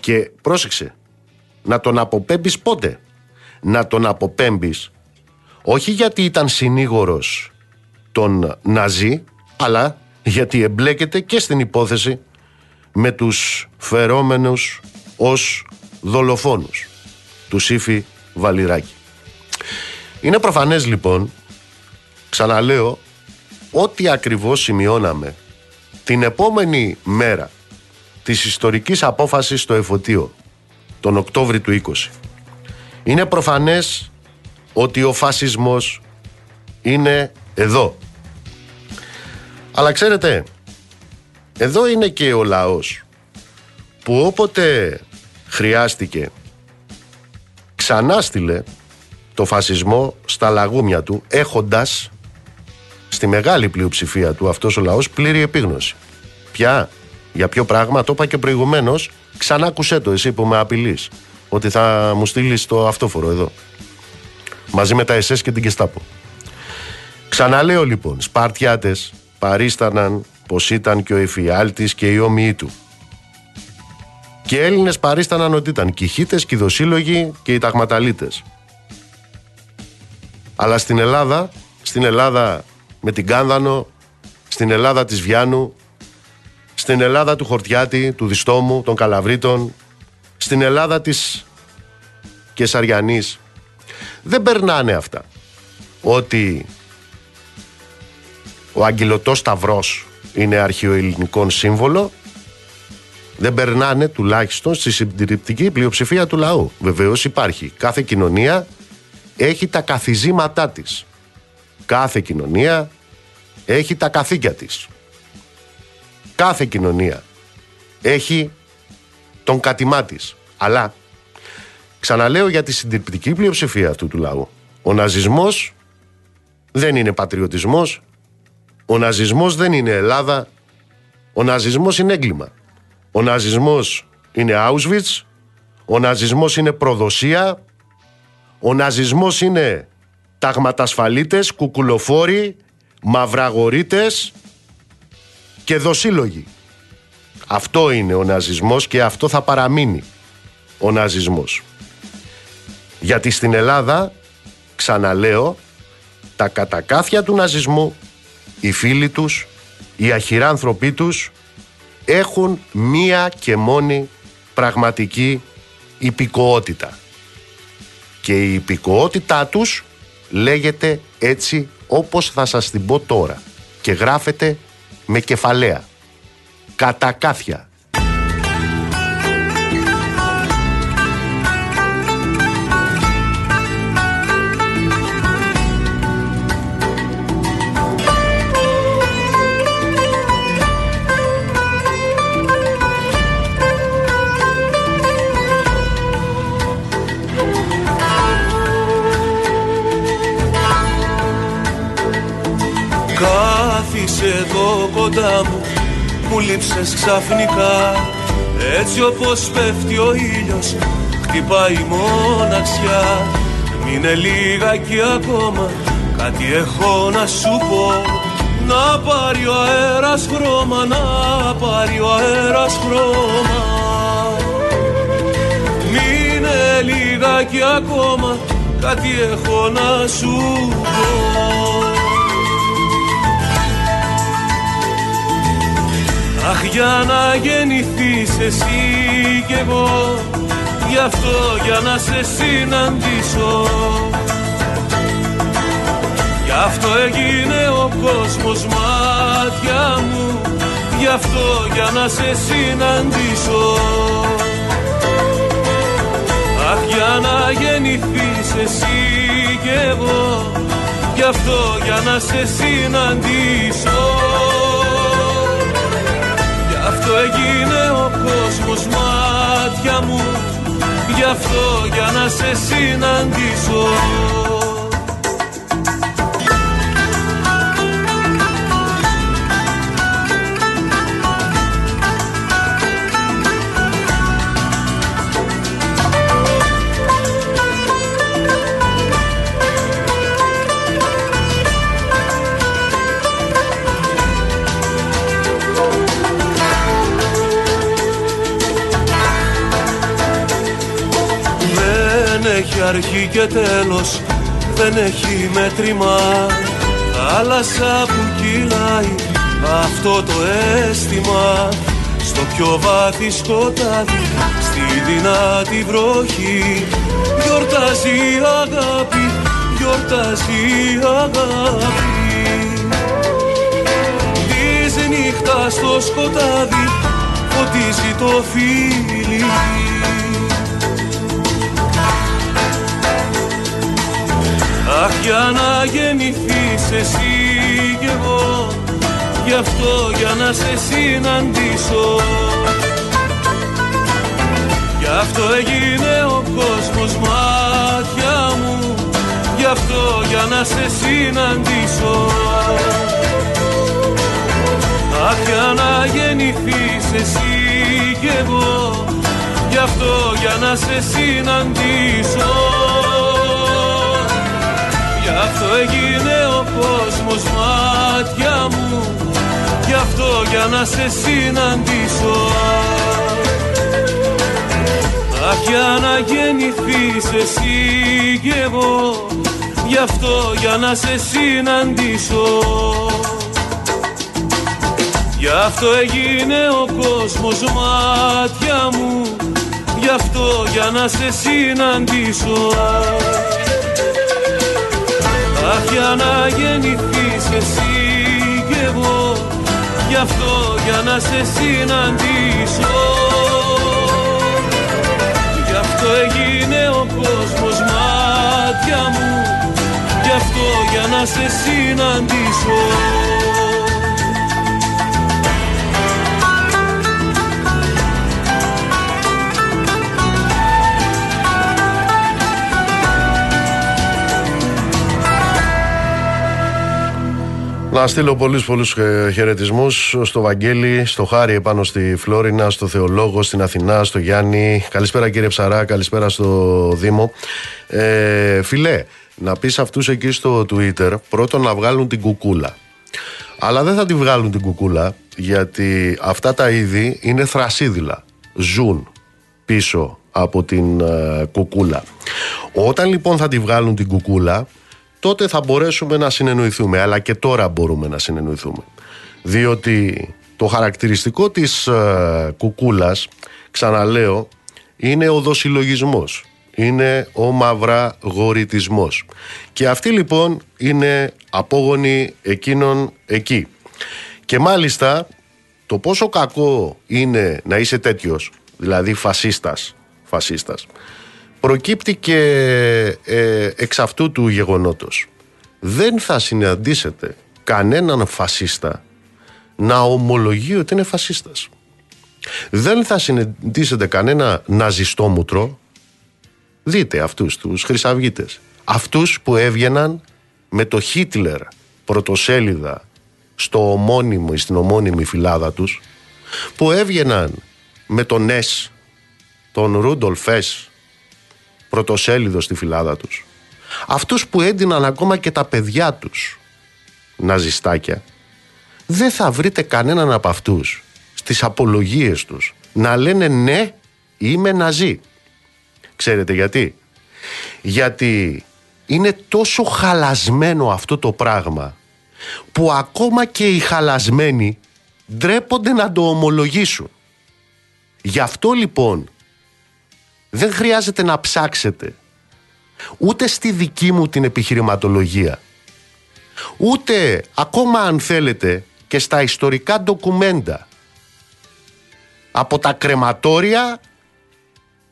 S2: Και πρόσεξε να τον αποπέμπεις πότε; Να τον αποπέμπεις όχι γιατί ήταν συνήγορος τον Ναζί αλλά γιατί εμπλέκεται και στην υπόθεση με τους φερόμενους ως δολοφόνους του Σύφη Βαλιράκη. Είναι προφανές λοιπόν, ξαναλέω, ό,τι ακριβώς σημειώναμε την επόμενη μέρα της ιστορικής απόφασης στο Εφωτείο, τον Οκτώβρη του 20. Είναι προφανές ότι ο φασισμός είναι εδώ. Αλλά ξέρετε, εδώ είναι και ο λαός που όποτε χρειάστηκε ξανά στείλε το φασισμό στα λαγούμια του έχοντας στη μεγάλη πλειοψηφία του αυτός ο λαός πλήρη επίγνωση. Ποια, για ποιο πράγμα, το είπα και προηγουμένως, ξανά ακουσέ το εσύ που με απειλείς. Ότι θα μου στείλεις το αυτόφορο εδώ. Μαζί με τα ΕΣΕΣ και την Κεστάπο. Ξαναλέω λοιπόν, Σπαρτιάτες παρίσταναν πως ήταν και ο Εφιάλτης και οι όμοιοι του. Και Έλληνες παρίσταναν ότι ήταν κηχίτες, κηδοσύλλογοι και οι ταγματαλίτες. Αλλά στην Ελλάδα, στην Ελλάδα με την Κάνδανο, στην Ελλάδα της Βιάνου, στην Ελλάδα του Χορτιάτη, του Διστόμου, των Καλαβρίτων, στην Ελλάδα της Κεσαριανής. Δεν περνάνε αυτά. Ότι ο αγγελωτός Σταυρός είναι αρχαιοελληνικό σύμβολο δεν περνάνε τουλάχιστον στη συντηρητική πλειοψηφία του λαού. Βεβαίως υπάρχει. Κάθε κοινωνία έχει τα καθιζήματά της. Κάθε κοινωνία έχει τα καθήκια της. Κάθε κοινωνία έχει τον κατημά της. Αλλά, ξαναλέω για τη συντηρητική πλειοψηφία αυτού του λαού, ο ναζισμός δεν είναι πατριωτισμός, ο ναζισμός δεν είναι Ελλάδα, ο ναζισμός είναι έγκλημα. Ο ναζισμός είναι Auschwitz, ο ναζισμός είναι προδοσία, ο ναζισμός είναι ταγματασφαλίτες, κουκουλοφόροι, μαυραγορίτες και δοσύλλογοι. Αυτό είναι ο ναζισμός και αυτό θα παραμείνει ο ναζισμός. Γιατί στην Ελλάδα, ξαναλέω, τα κατακάθια του ναζισμού, οι φίλοι τους, οι αχυράνθρωποι τους, έχουν μία και μόνη πραγματική υπηκοότητα. Και η υπηκοότητά τους λέγεται έτσι όπως θα σας την πω τώρα και γράφεται με κεφαλαία. Κατακάθια.
S4: Εδώ κοντά μου Μου λείψες ξαφνικά. Έτσι όπως πέφτει ο ήλιος Χτυπάει η μοναξιά. Μείνε λίγα ακόμα Κάτι έχω να σου πω. Να πάρει ο αέρας χρώμα Να πάρει ο αέρας χρώμα. Μείνε λίγα ακόμα Κάτι έχω να σου πω Αχ για να γεννηθείς εσύ κι εγώ Γι' αυτό για να σε συναντήσω. Γι' αυτό έγινε ο κόσμος μάτια μου Γι' αυτό για να σε συναντήσω. Αχ για να γεννηθείς εσύ κι εγώ Γι' αυτό για να σε συναντήσω έγινε ο κόσμος μάτια μου. Γι' αυτό για να σε συναντήσω έχει αρχή και τέλος δεν έχει μέτρημα. Θάλασσα που κυλάει αυτό το αίσθημα. Στο πιο βάθη σκοτάδι, στη δυνατή βροχή. Γιορτάζει η αγάπη, γιορτάζει η αγάπη. Της νύχτα στο σκοτάδι, φωτίζει το φίλι Αχ για να γεννηθείς εσύ κι εγώ Γι' αυτό για να σε συναντήσω. Γι' αυτό έγινε ο κόσμος μάτια μου Γι' αυτό για να σε συναντήσω. Αχ για να γεννηθείς εσύ κι εγώ Γι' αυτό για να σε συναντήσω Γι' αυτό έγινε ο κόσμος μάτια μου. Γι' αυτό για να σε συναντήσω. Αχ για να γεννηθείς εσύ κι εγώ. Γι' αυτό για να σε συναντήσω. Γι' αυτό έγινε ο κόσμος μάτια μου. Γι' αυτό για να σε συναντήσω Αχ για να γεννηθείς εσύ κι εγώ. Γι' αυτό για να σε συναντήσω. Γι' αυτό έγινε ο κόσμος μάτια μου. Γι' αυτό για να σε συναντήσω
S2: Να στείλω πολλούς πολλούς χαιρετισμούς στο Βαγγέλη, στο Χάρη επάνω στη Φλόρινα, στο Θεολόγο, στην Αθηνά, στο Γιάννη. Καλησπέρα κύριε Ψαρά, καλησπέρα στο Δήμο. Ε, φιλέ, να πεις αυτούς εκεί στο Twitter πρώτον να βγάλουν την κουκούλα. Αλλά δεν θα τη βγάλουν την κουκούλα γιατί αυτά τα είδη είναι θρασίδηλα. Ζουν πίσω από την ε, κουκούλα. Όταν λοιπόν θα τη βγάλουν την κουκούλα τότε θα μπορέσουμε να συνεννοηθούμε. Αλλά και τώρα μπορούμε να συνεννοηθούμε. Διότι το χαρακτηριστικό της ε, κουκούλας, ξαναλέω, είναι ο δοσυλλογισμός. Είναι ο μαυρά γορητισμός. Και αυτή λοιπόν είναι απόγονη εκείνων εκεί. Και μάλιστα το πόσο κακό είναι να είσαι τέτοιος, δηλαδή φασίστας, φασίστας προκύπτει και ε, εξ αυτού του γεγονότος. Δεν θα συναντήσετε κανέναν φασίστα να ομολογεί ότι είναι φασίστας. Δεν θα συναντήσετε κανένα ναζιστόμουτρο, δείτε αυτούς τους χρυσαυγίτες, αυτούς που έβγαιναν με το Χίτλερ πρωτοσέλιδα στο ομώνυμο, στην ομώνυμη φυλάδα τους, που έβγαιναν με τον Νες, τον Ρούντολφ πρωτοσέλιδος στη φυλάδα τους. Αυτούς που έντυναν ακόμα και τα παιδιά τους ναζιστάκια, δεν θα βρείτε κανέναν από αυτούς στις απολογίες τους να λένε ναι είμαι ναζί. Ξέρετε γιατί; Γιατί είναι τόσο χαλασμένο αυτό το πράγμα που ακόμα και οι χαλασμένοι ντρέπονται να το ομολογήσουν. Γι' αυτό λοιπόν δεν χρειάζεται να ψάξετε. Ούτε στη δική μου την επιχειρηματολογία. Ούτε ακόμα αν θέλετε και στα ιστορικά ντοκουμέντα. Από τα κρεματόρια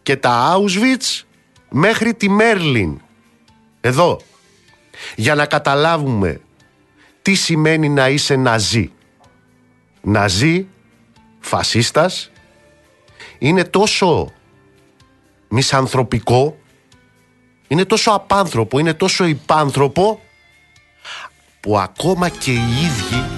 S2: και τα Auschwitz μέχρι τη Μέρλιν. Εδώ. Για να καταλάβουμε τι σημαίνει να είσαι ναζί. Ναζί φασίστας είναι τόσο μισανθρωπικό είναι τόσο απάνθρωπο, είναι τόσο υπάνθρωπο που ακόμα και οι ίδιοι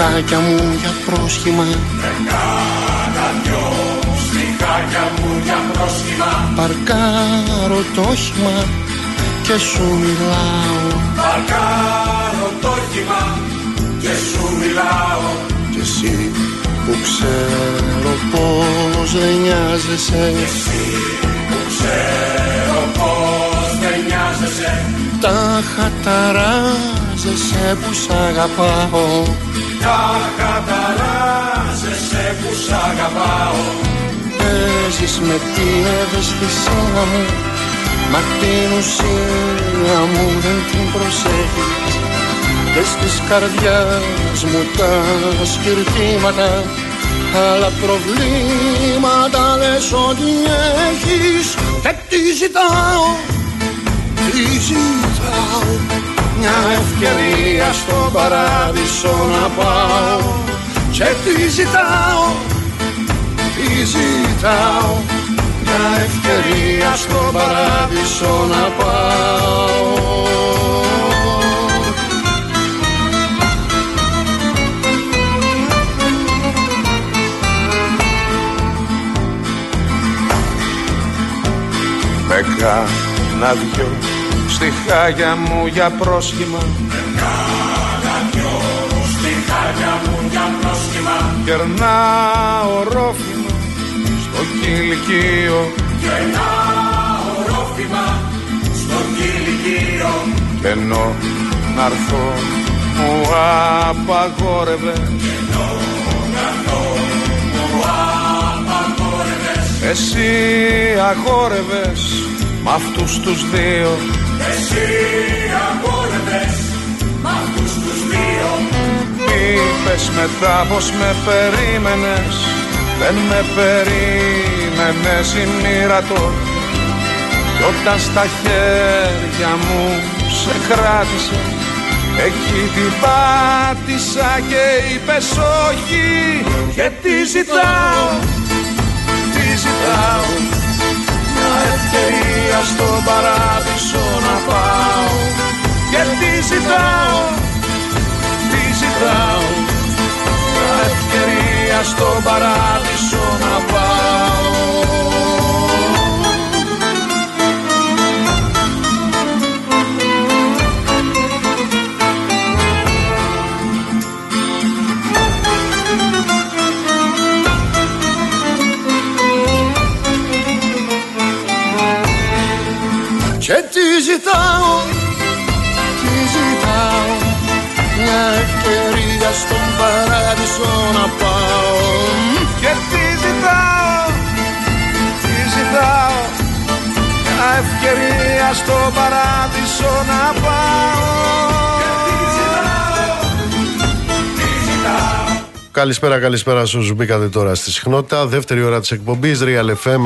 S5: στιχάκια μου για πρόσχημα. Παρκάρω το όχημα και σου μιλάω.
S6: Παρκάρω το όχημα και σου μιλάω.
S5: Κι εσύ που ξέρω πως δεν νοιάζεσαι.
S6: Ξέρω πως δεν νοιάζεσαι.
S5: Τα χαταράζεσαι που σ' αγαπάω.
S6: Τα καταράζεσαι που σ' αγαπάω.
S5: Παίζεις με την ευαισθησία μου. Μα την ουσία μου δεν την προσέχεις. Και στις καρδιάς μου τα σκυρτήματα Άλλα προβλήματα λες ότι έχεις. Και τι ζητάω, τι ζητάω Μια ευκαιρία στον παράδεισο να πάω. Και τι ζητάω, τι ζητάω Μια ευκαιρία στον παράδεισο να πάω.
S7: Με κάνα δυο στιχάγια μου για πρόσχημα
S6: Στιχάκια μου για πρόσχημα.
S7: Κερνάω ρόφημα στο κηλικείο
S6: Και ένα ορόφημα στο κηλικείο
S7: Κι ενώ να'ρθώ μου απαγόρευε. Εσύ αγόρευες μ' αυτούς τους δύο
S6: Εσύ αγόρευες μ' αυτούς τους δύο.
S7: Είπες μετά πως με περίμενες Δεν με περίμενες η μοίρα το. Κι όταν στα χέρια μου σε κράτησε Εκεί την πάτησα και είπες όχι Και τι ζητάω, τι ζητάω. Μια ευκαιρία στον παράδεισο να πάω. Και τι ζητάω, τι ζητάω. Μια ευκαιρία στον παράδεισο
S5: Και τι ζητάω, τι ζητάω Μια ευκαιρία στον παράδεισο να πάω.
S7: Και τι ζητάω, τι ζητάω Μια ευκαιρία στο παράδεισο να πάω
S2: Καλησπέρα, καλησπέρα σε όσους μπήκατε τώρα στη συχνότητα. Δεύτερη ώρα της εκπομπής Real FM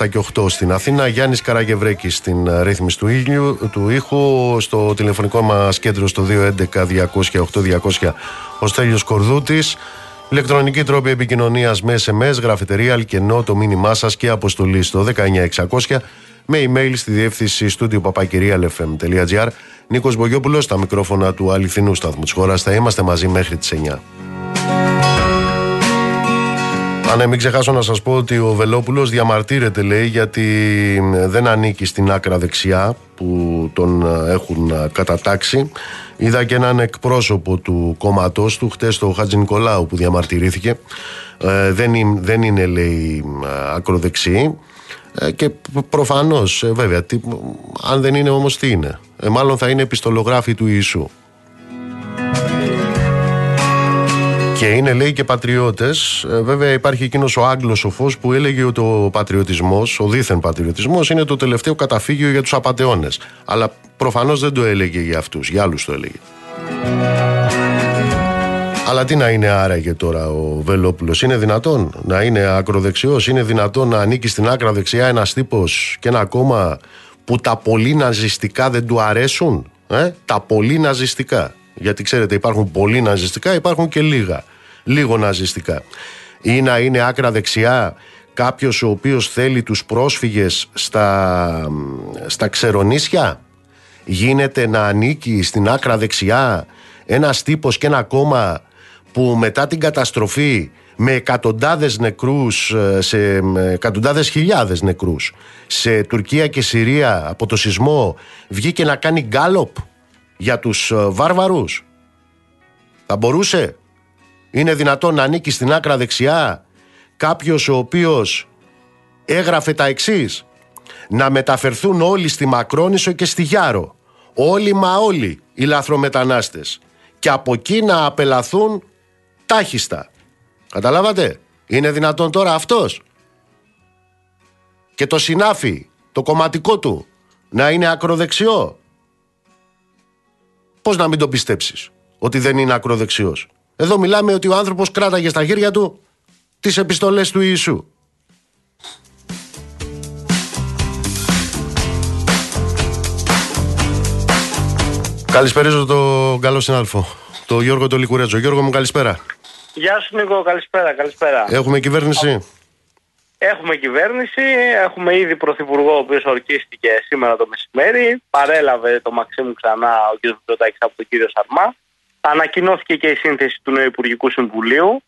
S2: 97 και 8 στην Αθήνα. Γιάννης Καραγευρέκης στην ε, ρύθμιση του, ήλιου, του ήχου. Στο τηλεφωνικό μας κέντρο στο 211-200-8200 ο Στέλιος Κορδούτης. Ηλεκτρονική τρόπη επικοινωνίας με SMS, γραφετερία, αλκενό, το μήνυμά σας και αποστολή στο 19600 με email στη διεύθυνση studio papakirialfm.gr. Νίκος Μπογιόπουλος, στα μικρόφωνα του αληθινού σταθμού της χώρας. Θα είμαστε μαζί μέχρι τις 9. Α, ναι, μην ξεχάσω να σας πω ότι ο Βελόπουλος διαμαρτύρεται λέει γιατί δεν ανήκει στην άκρα δεξιά που τον ε, έχουν ε, κατατάξει. Είδα και έναν εκπρόσωπο του κόμματός του χτες το Χατζη Νικολάου που διαμαρτυρήθηκε. Ε, δεν, είναι, δεν είναι λέει ακροδεξί και προφανώς βέβαια τι, αν δεν είναι όμως τι είναι. μάλλον θα είναι επιστολογράφη του Ιησού. Και είναι λέει και πατριώτες. Ε, βέβαια υπάρχει εκείνος ο Άγγλος σοφό που έλεγε ότι ο πατριωτισμός, ο δίθεν πατριωτισμός, είναι το τελευταίο καταφύγιο για τους απαταιώνες. Αλλά προφανώς δεν το έλεγε για αυτούς, για άλλους το έλεγε. Αλλά τι να είναι άραγε τώρα ο Βελόπουλος, είναι δυνατόν να είναι ακροδεξιός, είναι δυνατόν να ανήκει στην άκρα δεξιά ένας τύπος και ένα κόμμα που τα πολύ ναζιστικά δεν του αρέσουν. Ε; Τα πολύ ναζιστικά. Γιατί ξέρετε, υπάρχουν πολλοί ναζιστικά, υπάρχουν και λίγα. Λίγο ναζιστικά. Ή να είναι άκρα δεξιά κάποιος ο οποίος θέλει τους πρόσφυγες στα, στα ξερονίσια; Γίνεται να ανήκει στην άκρα δεξιά ένας τύπος και ένα κόμμα που μετά την καταστροφή με εκατοντάδες νεκρούς, ε, σε εκατοντάδες χιλιάδες νεκρούς σε Τουρκία και Συρία από το σεισμό βγήκε να κάνει γκάλοπ για τους ε, βάρβαρους. Θα μπορούσε; Είναι δυνατόν να ανήκει στην άκρα δεξιά κάποιος ο οποίος έγραφε τα εξής. Να μεταφερθούν όλοι στη Μακρόνισο και στη Γιάρο. Όλοι μα όλοι οι λαθρομετανάστες. Και από εκεί να απελαθούν τάχιστα. Καταλάβατε; Είναι δυνατόν τώρα αυτός; Και το συνάφι, το κομματικό του, να είναι ακροδεξιό; Πώς να μην το πιστέψεις ότι δεν είναι ακροδεξιός; Εδώ μιλάμε ότι ο άνθρωπος κράταγε στα χέρια του τις επιστολές του Ιησού. Καλησπέριζω τον καλό συνάδελφο, τον Γιώργο τον Λικουρέτζο. Γιώργο μου καλησπέρα.
S8: Γεια σου Νίκο, καλησπέρα, καλησπέρα.
S2: Έχουμε κυβέρνηση.
S8: Έχουμε κυβέρνηση, έχουμε ήδη πρωθυπουργό ο οποίος ορκίστηκε σήμερα το μεσημέρι, παρέλαβε το Μαξίμου ξανά ο κ. Μητσοτάκης από τον κύριο Σαρμά. Ανακοινώθηκε και η σύνθεση του νέου Υπουργικού Συμβουλίου.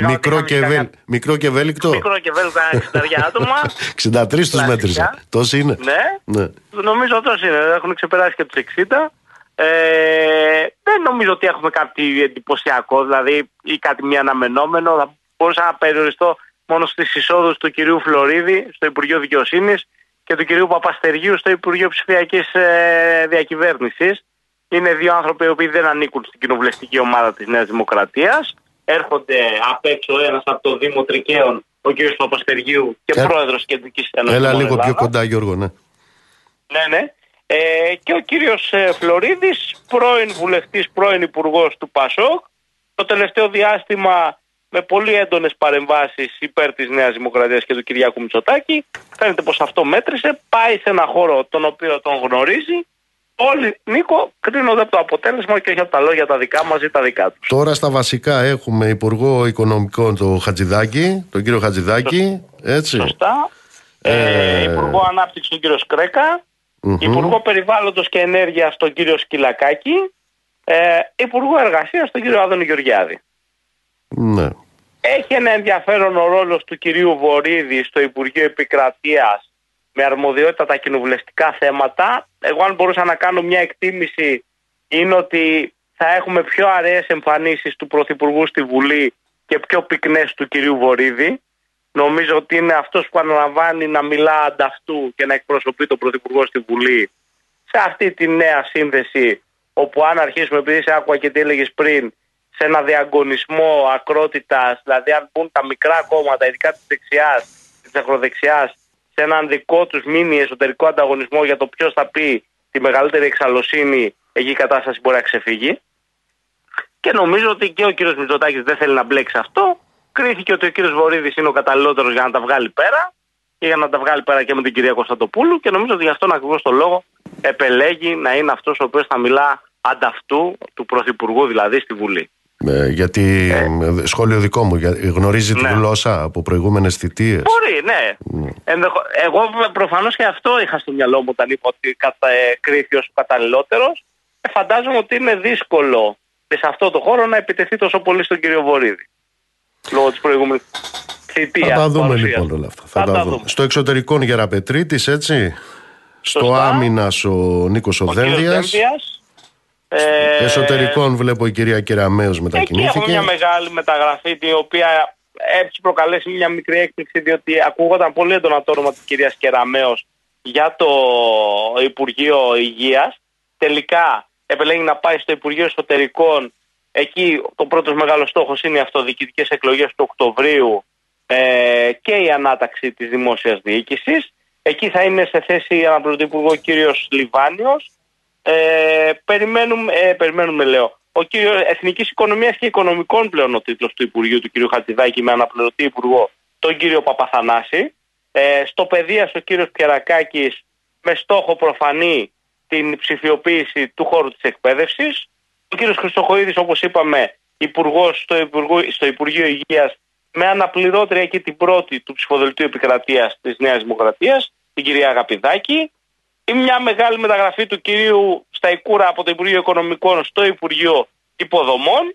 S2: Ε, μικρό, και ευέλ, μικρό και ευέλικτο.
S8: Μικρό και ευέλικτο, 60 άτομα.
S2: 63 τους μέτρησα. Τόσοι είναι.
S8: Ναι, ναι. νομίζω τόσο είναι. Έχουν ξεπεράσει και τους 60. Ε, δεν νομίζω ότι έχουμε κάτι εντυπωσιακό, δηλαδή ή κάτι μη αναμενόμενο. Θα μπορούσα να περιοριστώ μόνο στις εισόδους του κυρίου Φλωρίδη στο Υπουργείο Δικαιοσύνης και του κυρίου Παπαστεργίου στο Υπουργείο Ψηφιακής ε, Διακυβέρνησης. Είναι δύο άνθρωποι οι οποίοι δεν ανήκουν στην κοινοβουλευτική ομάδα της Νέας Δημοκρατίας. Έρχονται απ' έξω ένας από το Δήμο Τρικαίων, ο κ. Παπαστεργίου και ε, πρόεδρος Κεντρικής Ένωσης.
S2: Έλα λίγο πιο κοντά, Γιώργο, ναι.
S8: Ναι, ναι. Ε, και ο κύριος ε, Φλωρίδης, πρώην βουλευτής, πρώην υπουργός του ΠΑΣΟΚ. Το τελευταίο διάστημα με πολύ έντονες παρεμβάσεις υπέρ της Νέας Δημοκρατίας και του Κυριάκου Μητσοτάκη. Φαίνεται πως αυτό μέτρησε. Πάει σε ένα χώρο τον οποίο τον γνωρίζει όλοι, Νίκο, κρίνονται από το αποτέλεσμα και όχι από τα λόγια τα δικά μας ή τα δικά τους.
S2: Τώρα στα βασικά έχουμε Υπουργό Οικονομικών τον Χατζηδάκη, τον κύριο Χατζηδάκη. Έτσι.
S8: Σωστά. Ε... Ε, Υπουργό Ανάπτυξης τον κύριο Σκρέκα. Mm-hmm. Υπουργό Περιβάλλοντος και Ενέργειας τον κύριο Σκυλακάκη. Ε, Υπουργό Εργασίας τον κύριο Άδωνη Γεωργιάδη.
S2: Ναι.
S8: Έχει ένα ενδιαφέρον ο ρόλος του κυρίου Βορύδη στο Υπουργείο Επικρατείας με αρμοδιότητα τα κοινοβουλευτικά θέματα. Εγώ αν μπορούσα να κάνω μια εκτίμηση είναι ότι θα έχουμε πιο αραιές εμφανίσεις του Πρωθυπουργού στη Βουλή και πιο πυκνές του κυρίου Βορύδη. Νομίζω ότι είναι αυτός που αναλαμβάνει να μιλά ανταυτού και να εκπροσωπεί τον Πρωθυπουργό στη Βουλή σε αυτή τη νέα σύνδεση όπου αν αρχίσουμε επειδή σε άκουγα και τι έλεγες πριν σε ένα διαγωνισμό ακρότητας δηλαδή αν μπουν τα μικρά κόμματα ειδικά της δεξιάς, της ακροδεξιάς σε έναν δικό τους μήνυ εσωτερικό ανταγωνισμό για το ποιος θα πει τη μεγαλύτερη εξαλωσύνη, εκεί η κατάσταση μπορεί να ξεφύγει. Και νομίζω ότι και ο κύριος Μητσοτάκης δεν θέλει να μπλέξει αυτό. Κρίθηκε ότι ο κύριος Βορύδης είναι ο καταλληλότερος για να τα βγάλει πέρα και για να τα βγάλει πέρα και με την κυρία Κωνσταντοπούλου. Και νομίζω ότι γι' αυτόν ακριβώς το λόγο επελέγει να είναι αυτός ο οποίος θα μιλά ανταυτού του Πρωθυπουργού, δηλαδή στη Βουλή.
S2: Ε, γιατί ε. σχόλιο δικό μου, γνωρίζει ναι. τη γλώσσα από προηγούμενες θητείες.
S8: Μπορεί, ναι. ναι. Εγώ προφανώς και αυτό είχα στο μυαλό μου όταν είπα ότι ε, κρίθη ως καταλληλότερος. Ε, φαντάζομαι ότι είναι δύσκολο σε αυτό το χώρο να επιτεθεί τόσο πολύ στον κύριο Βορύδη. λόγω της προηγούμενης θητείας.
S2: Θα τα δούμε
S8: παρουσίας.
S2: λοιπόν όλα αυτά.
S8: Θα, τα δούμε.
S2: Στο εξωτερικό Γεραπετρίτης, έτσι. Στο
S8: Σωστά.
S2: άμυνας ο Νίκος
S8: Ο κύριος
S2: Οδένδιας.
S8: Δένδιας. Ε,
S2: Εσωτερικών βλέπω η κυρία Κεραμέως
S8: Εκεί έχουμε
S2: μετακινήθηκε.
S8: μια μεγάλη μεταγραφή η οποία έτσι προκαλέσει μια μικρή έκπληξη διότι ακούγονταν πολύ έντονα το όνομα της κυρίας Κεραμέως για το Υπουργείο Υγείας. Τελικά επελέγει να πάει στο Υπουργείο Εσωτερικών. Εκεί το πρώτος μεγάλος στόχος είναι οι αυτοδιοικητικές εκλογές του Οκτωβρίου ε, και η ανάταξη της δημόσιας διοίκησης. Εκεί θα είναι σε θέση αναπληρωτή υπουργό ο κύριος Λιβάνιος. Ε, περιμένουμε, ε, περιμένουμε, λέω. Ο κύριος Εθνικής Οικονομίας και Οικονομικών πλέον ο τίτλος του Υπουργείου του κ. Χατζηδάκη με αναπληρωτή υπουργό τον κύριο Παπαθανάση. Ε, στο παιδεία ο κύριος Πιερακάκη με στόχο προφανή την ψηφιοποίηση του χώρου της εκπαίδευσης. Ο κύριος Χριστοχοίδης, όπως είπαμε, υπουργός στο, Υπουργό- στο Υπουργείο Υγείας με αναπληρώτρια εκεί την πρώτη του ψηφοδελτίου επικρατείας της Νέας Δημοκρατίας, την κυρία Αγαπηδάκη ή μια μεγάλη μεταγραφή του κυρίου Σταϊκούρα από το Υπουργείο Οικονομικών στο Υπουργείο Υποδομών.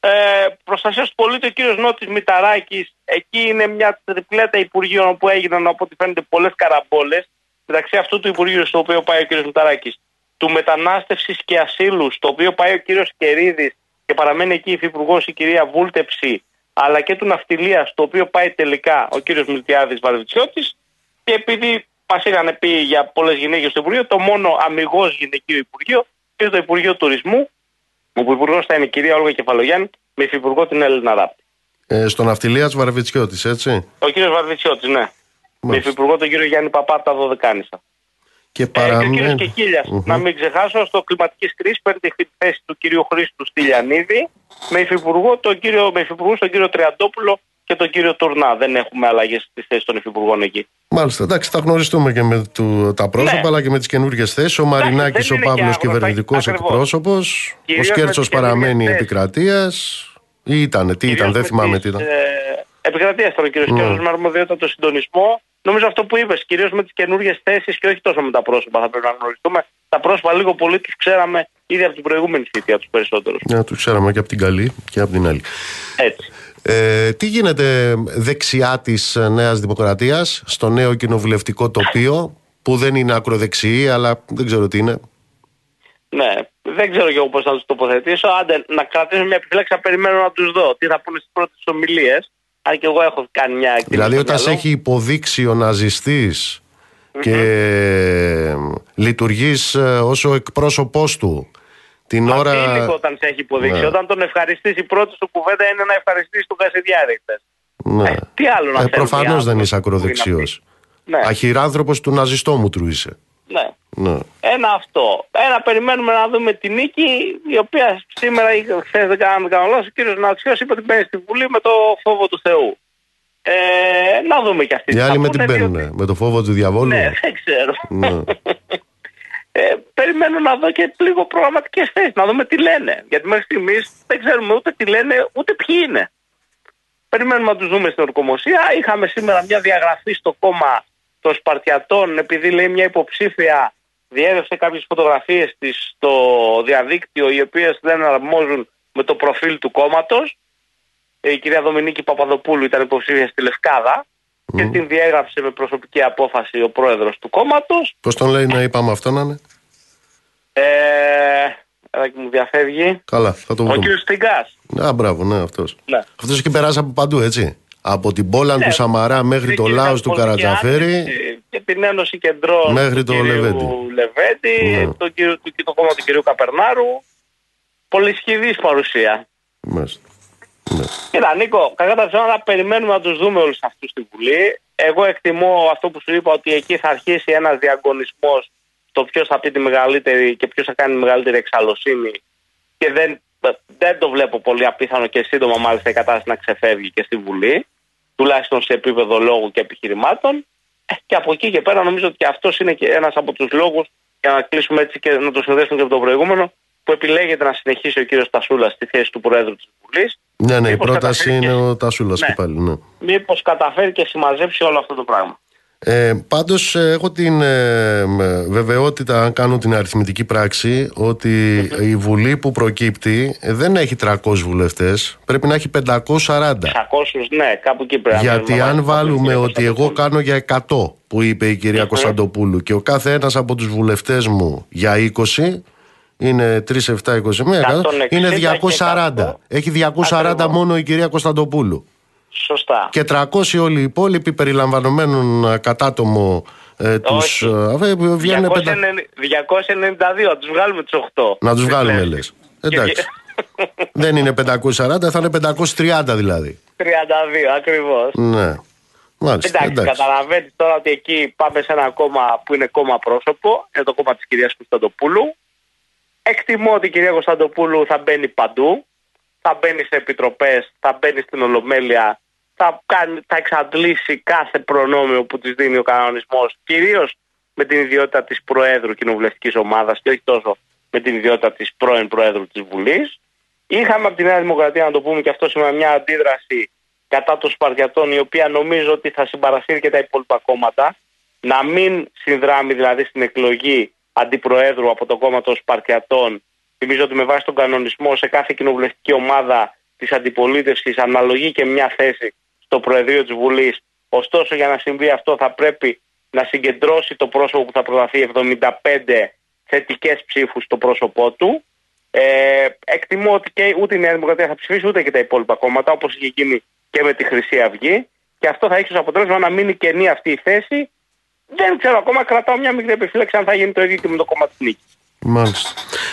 S8: Ε, προστασίας του πολίτη ο κύριος Νότης Μηταράκης. Εκεί είναι μια τριπλέτα Υπουργείων όπου έγιναν από ό,τι φαίνεται πολλές καραμπόλες. Μεταξύ αυτού του Υπουργείου στο οποίο πάει ο κύριος Μηταράκης. Του μετανάστευσης και ασύλου στο οποίο πάει ο κύριος Κερίδης και παραμένει εκεί η Υφυπουργός η κυρία Βούλτεψη αλλά και του Ναυτιλίας στο οποίο πάει τελικά ο κύριος Μιλτιάδης Βαρβιτσιώτης και επειδή μας είχαν πει για πολλές γυναίκες στο Υπουργείο, το μόνο αμυγός γυναικείο Υπουργείο είναι το Υπουργείο Τουρισμού, όπου υπουργός θα είναι η κυρία Όλγα Κεφαλογιάννη με υφυπουργό την Έλληνα Ράπτη.
S2: Ε, στον Ναυτιλίας Βαρβιτσιώτης, έτσι.
S8: Ο κύριος Βαρβιτσιώτης, ναι. Με
S2: Μάλιστα.
S8: υφυπουργό τον κύριο Γιάννη Παπά από τα Δωδεκάνησα.
S2: Και
S8: Ε, και ο κύριος
S2: παραμένει.
S8: Κεκίλια,
S2: Μμμ.
S8: να μην ξεχάσω, στο κλιματικής κρίσης παίρνει τη θέση του κυρίου Χρήστου Στυλιανίδη με υφυπουργό τον κύριο, με υφυπουργούς τον κύριο Τριαντόπουλο και τον κύριο Τουρνά. Δεν έχουμε αλλαγές στι θέσει των υφυπουργών εκεί.
S2: Μάλιστα, εντάξει, θα γνωριστούμε και με του, τα πρόσωπα
S8: Ναι.
S2: αλλά και με τις καινούργιες θέσεις. Ο Μαρινάκης,
S8: δεν
S2: ο
S8: είναι και
S2: Παύλος
S8: άγνωστα,
S2: κυβερνητικός
S8: ακριβώς.
S2: εκπρόσωπος. Ο
S8: Κυρίως με
S2: Σκέρτσος
S8: τις
S2: παραμένει
S8: καινούργιες θέσεις.
S2: επικρατείας. Ή ήταν, τι ήταν,
S8: Κυρίως
S2: δεν
S8: με
S2: θυμάμαι
S8: τις,
S2: τι ήταν.
S8: Ε, επικρατείας τώρα, κύριος
S2: Ναι.
S8: Σκέρος, με αρμοδιότητα το συντονισμό. Νομίζω αυτό που είπες, κυρίως με τις καινούργιες θέσεις και όχι τόσο με τα πρόσωπα. Θα πρέπει να γνωριστούμε. Τα πρόσωπα λίγο πολύ τι ξέραμε ήδη από την προηγούμενη θητεία τους περισσότερους.
S2: Ναι, τους ξέραμε και από την καλή και από την άλλη.
S8: Έτσι.
S2: Ε, τι γίνεται δεξιά της Νέας Δημοκρατίας, στο νέο κοινοβουλευτικό τοπίο, που δεν είναι ακροδεξιή, αλλά δεν ξέρω τι είναι;
S8: Ναι, δεν ξέρω και εγώ πώς θα τους τοποθετήσω. Άντε, να κρατήσω μια επιφύλαξη, να περιμένω να τους δω. Τι θα πούνε στις πρώτες ομιλίες. Αν και εγώ έχω κάνει μια εκτίμηση.
S2: Δηλαδή,
S8: στο
S2: όταν σε
S8: μυαλό.
S2: έχει υποδείξει ο ναζιστής και λειτουργείς ε, ως ο εκπρόσωπός του την ώρα...
S8: Αντίλικο όταν σε έχει υποδείξει.
S2: Ναι.
S8: Όταν τον ευχαριστήσει, η πρώτη σου κουβέντα είναι να ευχαριστήσει τον Κασιδιάρη. χτες.
S2: Ναι.
S8: Ε, τι άλλο να
S2: Ε,
S8: θέλει
S2: προφανώς
S8: οι
S2: δεν
S8: άνθρωποι
S2: είσαι
S8: που είναι
S2: ακροδεξιός.
S8: αυτοί; Ναι,
S2: Αχυράνθρωπος του ναζιστόμουτρου είσαι.
S8: ναι.
S2: Ναι.
S8: Ένα αυτό. Ένα περιμένουμε να δούμε τη νίκη, η οποία σήμερα, χθες δεν κάνω, δεν κάνω λάθος, ο κύριος Νατσιό είπε ότι μπαίνει στη Βουλή με το φόβο του Θεού. Ε, να δούμε κι αυτή
S2: Οι
S8: τι θα
S2: άλλοι με
S8: πούνε,
S2: την
S8: διότι-
S2: παίρνουν, με το φόβο του διαβόλου.
S8: Ναι, δεν ξέρω.
S2: Ναι.
S8: Ε, περιμένω να δω και λίγο προγραμματικές θέσεις, να δούμε τι λένε. Γιατί μέχρι στιγμής δεν ξέρουμε ούτε τι λένε, ούτε ποιοι είναι. Περιμένουμε να τους δούμε στην ορκομοσία. Είχαμε σήμερα μια διαγραφή στο κόμμα των Σπαρτιατών, επειδή λέει μια υποψήφια διέδευσε κάποιες φωτογραφίες της στο διαδίκτυο, οι οποίες δεν αρμόζουν με το προφίλ του κόμματος. Η κυρία Δομινίκη Παπαδοπούλου ήταν υποψήφια στη Λευκάδα και την διέγραψε με προσωπική απόφαση ο πρόεδρος του κόμματος.
S2: Πώς τον λέει να είπαμε αυτό να είναι;
S8: Ε, ένα και μου διαφεύγει.
S2: Καλά, θα το
S8: Ο
S2: βρούμε.
S8: κύριος Στυγκά.
S2: Α, μπράβο, ναι, αυτός.
S8: Ναι.
S2: Αυτός έχει περάσει από παντού, έτσι. Από την Πόλαν
S8: Ναι.
S2: του Σαμαρά μέχρι το Λάος του Καρατζαφέρη.
S8: Και την Ένωση Κεντρών
S2: Μέχρι
S8: του
S2: το
S8: κυρίου
S2: Λεβέντη.
S8: Λεβέντη,
S2: Ναι.
S8: το, κύριο, το, το κόμμα του κυρίου Καπερνάρου. Πολυσχηδής παρουσία.
S2: Μάλιστα. Ναι.
S8: Κοίτα, Νίκο, κακά τα ψέματα περιμένουμε να τους δούμε όλους αυτούς στη Βουλή. Εγώ εκτιμώ αυτό που σου είπα ότι εκεί θα αρχίσει ένας διαγωνισμός στο ποιος θα πει τη μεγαλύτερη και ποιος θα κάνει τη μεγαλύτερη εξαλωσύνη. Και δεν, δεν το βλέπω πολύ απίθανο και σύντομα μάλιστα η κατάσταση να ξεφεύγει και στη Βουλή. Τουλάχιστον σε επίπεδο λόγου και επιχειρημάτων. Ε, Και από εκεί και πέρα νομίζω ότι και αυτός είναι και ένας από τους λόγους για να κλείσουμε έτσι και να το συνδέσουμε και από το προηγούμενο που επιλέγεται να συνεχίσει ο κύριος Τασούλας στη θέση του Προέδρου της Βουλής.
S2: Ναι, ναι, η
S8: Μήπως
S2: πρόταση
S8: καταφέρει
S2: είναι
S8: και-
S2: ο Τασούλας
S8: Ναι.
S2: και πάλι. Ναι.
S8: Μήπως καταφέρει και συμμαζέψει όλο αυτό το πράγμα.
S2: Ε, πάντως ε, έχω την ε, βεβαιότητα αν κάνω την αριθμητική πράξη ότι η Βουλή που προκύπτει ε, δεν έχει 300 βουλευτές πρέπει να έχει 540
S8: 600, ναι, κάπου εκεί πρέπει να
S2: γιατί
S8: μένουμε.
S2: αν βάλουμε
S8: Κάπου
S2: ότι
S8: εκεί
S2: εγώ
S8: πρέπει να
S2: κάνω για 100 που είπε η κυρία Κωνσταντοπούλου και ο κάθε ένας από τους βουλευτές μου για 20 είναι 3, 7, 21, 100,
S8: 160
S2: είναι
S8: και
S2: 240.
S8: 100.
S2: Έχει 240
S8: Ακριβώς.
S2: μόνο η κυρία Κωνσταντοπούλου.
S8: Σωστά.
S2: Και 300 όλοι οι υπόλοιποι περιλαμβανομένων ε, κατάτομο ε, τους...
S8: Όχι.
S2: ε, ε, βγαίνουν
S8: 290
S2: πεντα-
S8: 292, να τους βγάλουμε τους 8.
S2: Να τους βγάλουμε
S8: λες.
S2: λες. Εντάξει. Δεν είναι 540, θα είναι 530 δηλαδή.
S8: 32, ακριβώς.
S2: Ναι. Μάλιστα.
S8: Εντάξει,
S2: εντάξει.
S8: καταλαβαίνεις τώρα ότι εκεί πάμε σε ένα κόμμα που είναι κόμμα πρόσωπο, είναι το κόμμα της κυρίας Κωνσταντοπούλου. Εκτιμώ ότι η κυρία Κωνσταντοπούλου θα μπαίνει παντού, θα μπαίνει σε επιτροπές, θα μπαίνει στην Ολομέλεια, θα, κάνει, θα εξαντλήσει κάθε προνόμιο που της δίνει ο κανονισμός, κυρίως με την ιδιότητα της Προέδρου Κοινοβουλευτικής Ομάδας και όχι τόσο με την ιδιότητα της πρώην Προέδρου της Βουλής. Είχαμε από τη Νέα Δημοκρατία, να το πούμε και αυτό σήμερα, μια αντίδραση κατά των Σπαρτιατών, η οποία νομίζω ότι θα συμπαρασύρει και τα υπόλοιπα κόμματα, να μην συνδράμει δηλαδή στην εκλογή αντιπροέδρου από το κόμμα των Σπαρτιατών. Θυμίζω ότι με βάση τον κανονισμό σε κάθε κοινοβουλευτική ομάδα της αντιπολίτευσης αναλογεί και μια θέση στο Προεδρείο της Βουλής. Ωστόσο για να συμβεί αυτό θα πρέπει να συγκεντρώσει το πρόσωπο που θα προταθεί 75 θετικές ψήφους στο πρόσωπό του. Ε, εκτιμώ ότι και ούτε η Νέα Δημοκρατία θα ψηφίσει ούτε και τα υπόλοιπα κόμματα όπως είχε γίνει και με τη Χρυσή Αυγή και αυτό θα έχει ως αποτέλεσμα να μείνει κενή αυτή η θέση. Δεν ξέρω ακόμα, κρατάω μια μικρή επιφύλαξη αν θα γίνει το ίδιο και με το κόμμα της νίκης.
S2: Μάλιστα.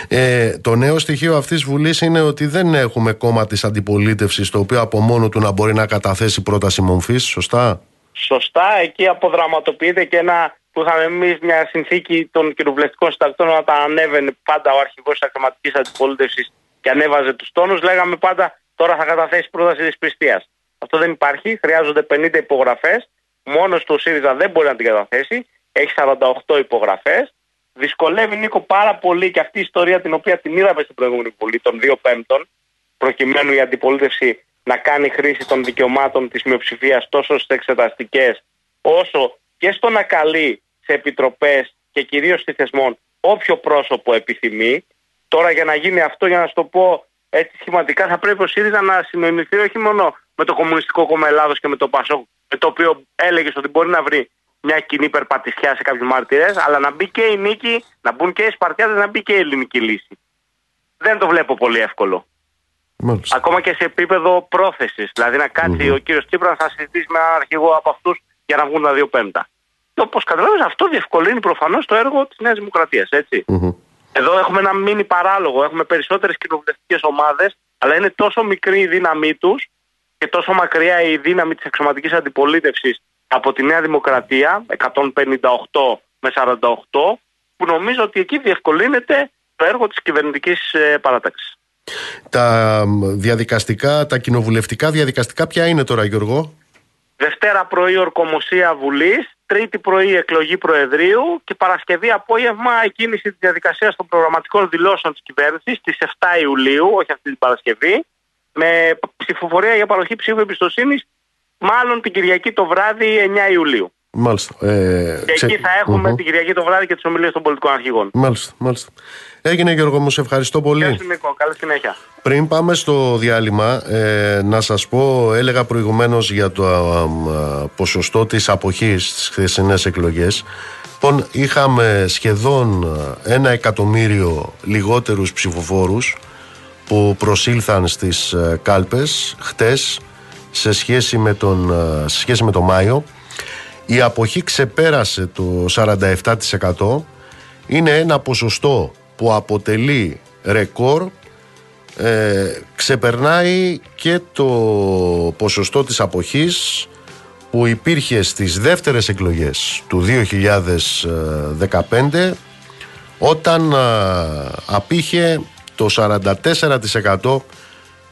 S2: Ε, το νέο στοιχείο αυτής της Βουλής είναι ότι δεν έχουμε κόμμα της αντιπολίτευσης το οποίο από μόνο του να μπορεί να καταθέσει πρόταση μομφής, σωστά;
S8: Σωστά, εκεί αποδραματοποιείται και ένα που είχαμε εμείς μια συνθήκη των κοινοβουλευτικών συντακτών όταν ανέβαινε πάντα ο αρχηγός της αξιωματική αντιπολίτευσης και ανέβαζε τους τόνους, λέγαμε πάντα τώρα θα καταθέσει πρόταση της πιστεία. Αυτό δεν υπάρχει, χρειάζονται 50 υπογραφές. Μόνος του ο ΣΥΡΙΖΑ δεν μπορεί να την καταθέσει. Έχει 48 υπογραφές. Δυσκολεύει Νίκο πάρα πολύ και αυτή η ιστορία την οποία την είδαμε στην προηγούμενη Βουλή των 2 Πέμπτων, προκειμένου η αντιπολίτευση να κάνει χρήση των δικαιωμάτων της μειοψηφίας τόσο στις εξεταστικές όσο και στο να καλεί σε επιτροπές και κυρίως στη θεσμών όποιο πρόσωπο επιθυμεί. Τώρα για να γίνει αυτό, για να σου το πω έτσι σχηματικά, θα πρέπει ο ΣΥΡΙΖΑ να συνεννοηθεί όχι μόνο με το Κομμουνιστικό Κόμμα Ελλάδος και με το ΠΑΣΟΚ, με το οποίο έλεγε ότι μπορεί να βρει μια κοινή περπατησιά σε κάποιους μάρτυρες, αλλά να μπει και η νίκη, να μπουν και οι Σπαρτιάδες, να μπει και η ελληνική λύση. Δεν το βλέπω πολύ εύκολο.
S2: Μάλιστα.
S8: Ακόμα και σε επίπεδο πρόθεσης. Δηλαδή να κατσει ο κύριος Τσίπρας να συζητήσει με έναν αρχηγό από αυτούς για να βγουν τα δύο πέμπτα. Όπως καταλαβαίνεις αυτό διευκολύνει προφανώς το έργο της Νέας Δημοκρατίας, έτσι.
S2: Μμμ.
S8: Εδώ έχουμε ένα μίνι παράλογο. Έχουμε περισσότερες κοινοβουλευτικές ομάδες, αλλά είναι τόσο μικρή η δύναμή τους και τόσο μακριά η δύναμη της αξιωματική αντιπολίτευσης από τη Νέα Δημοκρατία, 158 με 48, που νομίζω ότι εκεί διευκολύνεται το έργο της κυβερνητικής παράταξης.
S2: Τα μ, διαδικαστικά, τα κοινοβουλευτικά διαδικαστικά ποια είναι τώρα Γιώργο;
S8: Δευτέρα πρωί ορκομοσία Βουλής, Τρίτη πρωί εκλογή Προεδρείου και Παρασκευή απόγευμα η κίνηση της διαδικασίας των προγραμματικών δηλώσεων της κυβέρνησης στις 7 Ιουλίου, όχι αυτή την Παρασκευή, με ψηφοφορία για παροχή ψήφου εμπιστοσύνης, μάλλον την Κυριακή το βράδυ 9 Ιουλίου.
S2: Μάλιστα. Ε,
S8: Και
S2: ξε-
S8: εκεί θα εχουμε
S2: Μμμ.
S8: την Κυριακή το βράδυ και τις ομιλίες των πολιτικών αρχηγών.
S2: Μάλιστα, μάλιστα. Έγινε Γιώργο μου, σε ευχαριστώ πολύ.
S8: Γεια σου Νίκο, καλή συνέχεια.
S2: Πριν πάμε στο διάλειμμα, ε, να σας πω, έλεγα προηγουμένως για το α, α, ποσοστό της αποχής στις χθεσινές εκλογές. Λοιπόν, είχαμε σχεδόν α, ένα εκατομμύριο λιγότερους ψηφοφόρους που προσήλθαν στις ε, κάλπες χτες σε σχέση με τον, ε, σε σχέση με τον Μάιο. Η αποχή ξεπέρασε το 47%. Είναι ένα ποσοστό που αποτελεί ρεκόρ ε, ξεπερνάει και το ποσοστό της αποχής που υπήρχε στις δεύτερες εκλογές του 2015 όταν α, απήχε το 44%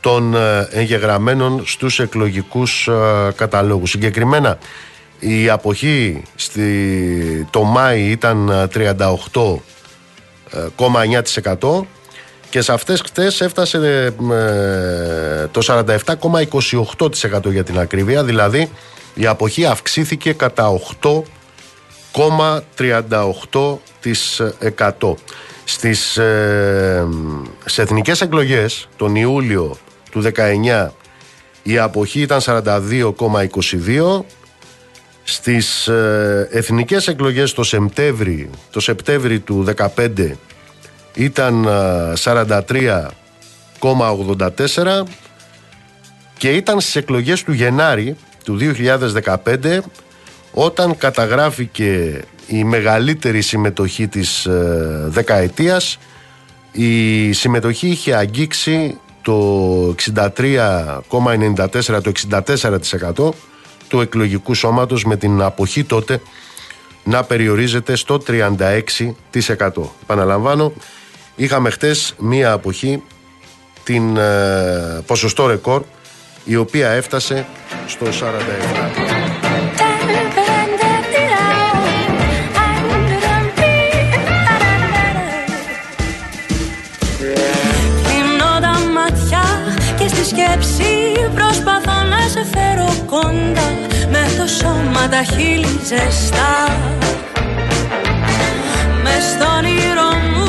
S2: των ε, εγγεγραμμένων στους εκλογικούς ε, καταλόγους. Συγκεκριμένα η αποχή στη, το Μάη ήταν ε, 38,9% και σε αυτές χτες έφτασε ε, το 47,28% για την ακρίβεια, δηλαδή η αποχή αυξήθηκε κατά 8 38%. Στις ε, σε εθνικές εκλογές τον Ιούλιο του 19 η αποχή ήταν 42,22 στις ε, εθνικές εκλογές το Σεπτέμβρη, το Σεπτέμβρη του 2015 ήταν 43,84 και ήταν στις εκλογές του Γενάρη του 2015 όταν καταγράφηκε η μεγαλύτερη συμμετοχή της ε, δεκαετίας. Η συμμετοχή είχε αγγίξει το 63,94% το 64% του εκλογικού σώματος με την αποχή τότε να περιορίζεται στο 36%. Επαναλαμβάνω, είχαμε χτες μία αποχή την ε, ποσοστό ρεκόρ η οποία έφτασε στο 47%.
S9: Σώμα τα χείλη ζεστά. Με στον ήρω μου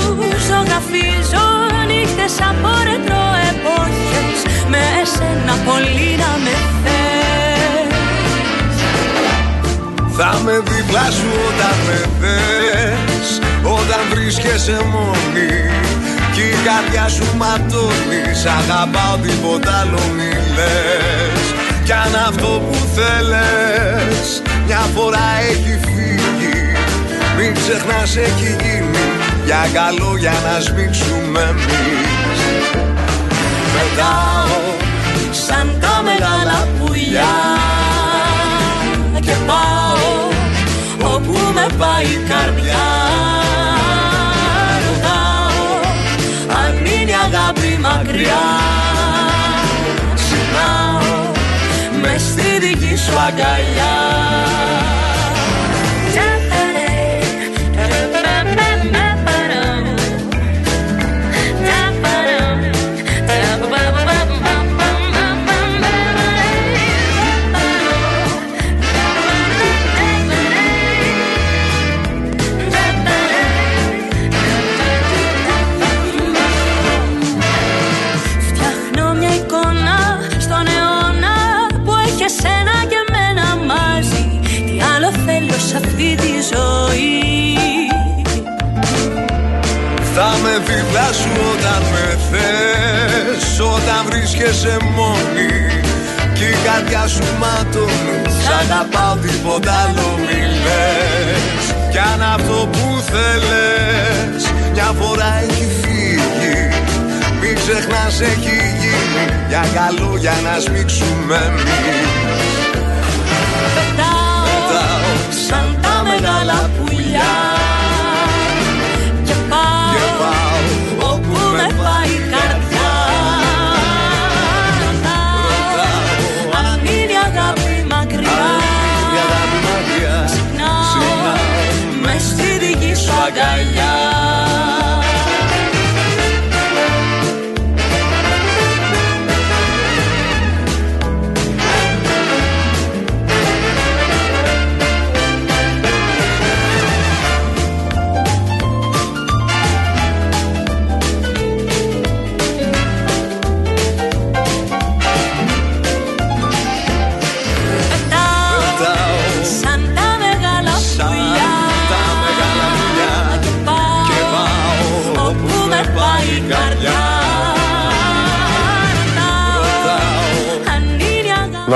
S9: ζωγραφίζω Νύχτες από ρετρό εποχές. Με εσένα πολύ να με θες.
S10: Θα με δίπλα σου όταν με θες. Όταν βρίσκεσαι μόνη κι η καρδιά σου ματώνει. Σ' αγαπάω τίποτα άλλο μη λες Κι αν αυτό που θέλες Μια φορά έχει φύγει Μην ξεχνάς έχει γίνει Για καλό για να σμίξουμε εμείς.
S9: Πετάω σαν τα μεγάλα πουλιά Και πάω όπου με πάει η καρδιά. Αγάπη μακριά σου αγκαλιά
S10: σου όταν με θες Όταν βρίσκεσαι μόνη Κι η καρδιά σου ματώνει Σ' αγαπάω τίποτα άλλο μη λες. Κι αν αυτό που θέλες Μια φορά έχει φύγει Μην ξεχνάς έχει γίνει Για καλό για να σμίξουμε εμείς.
S9: Πετάω σαν τα μεγάλα πουλιά Magala.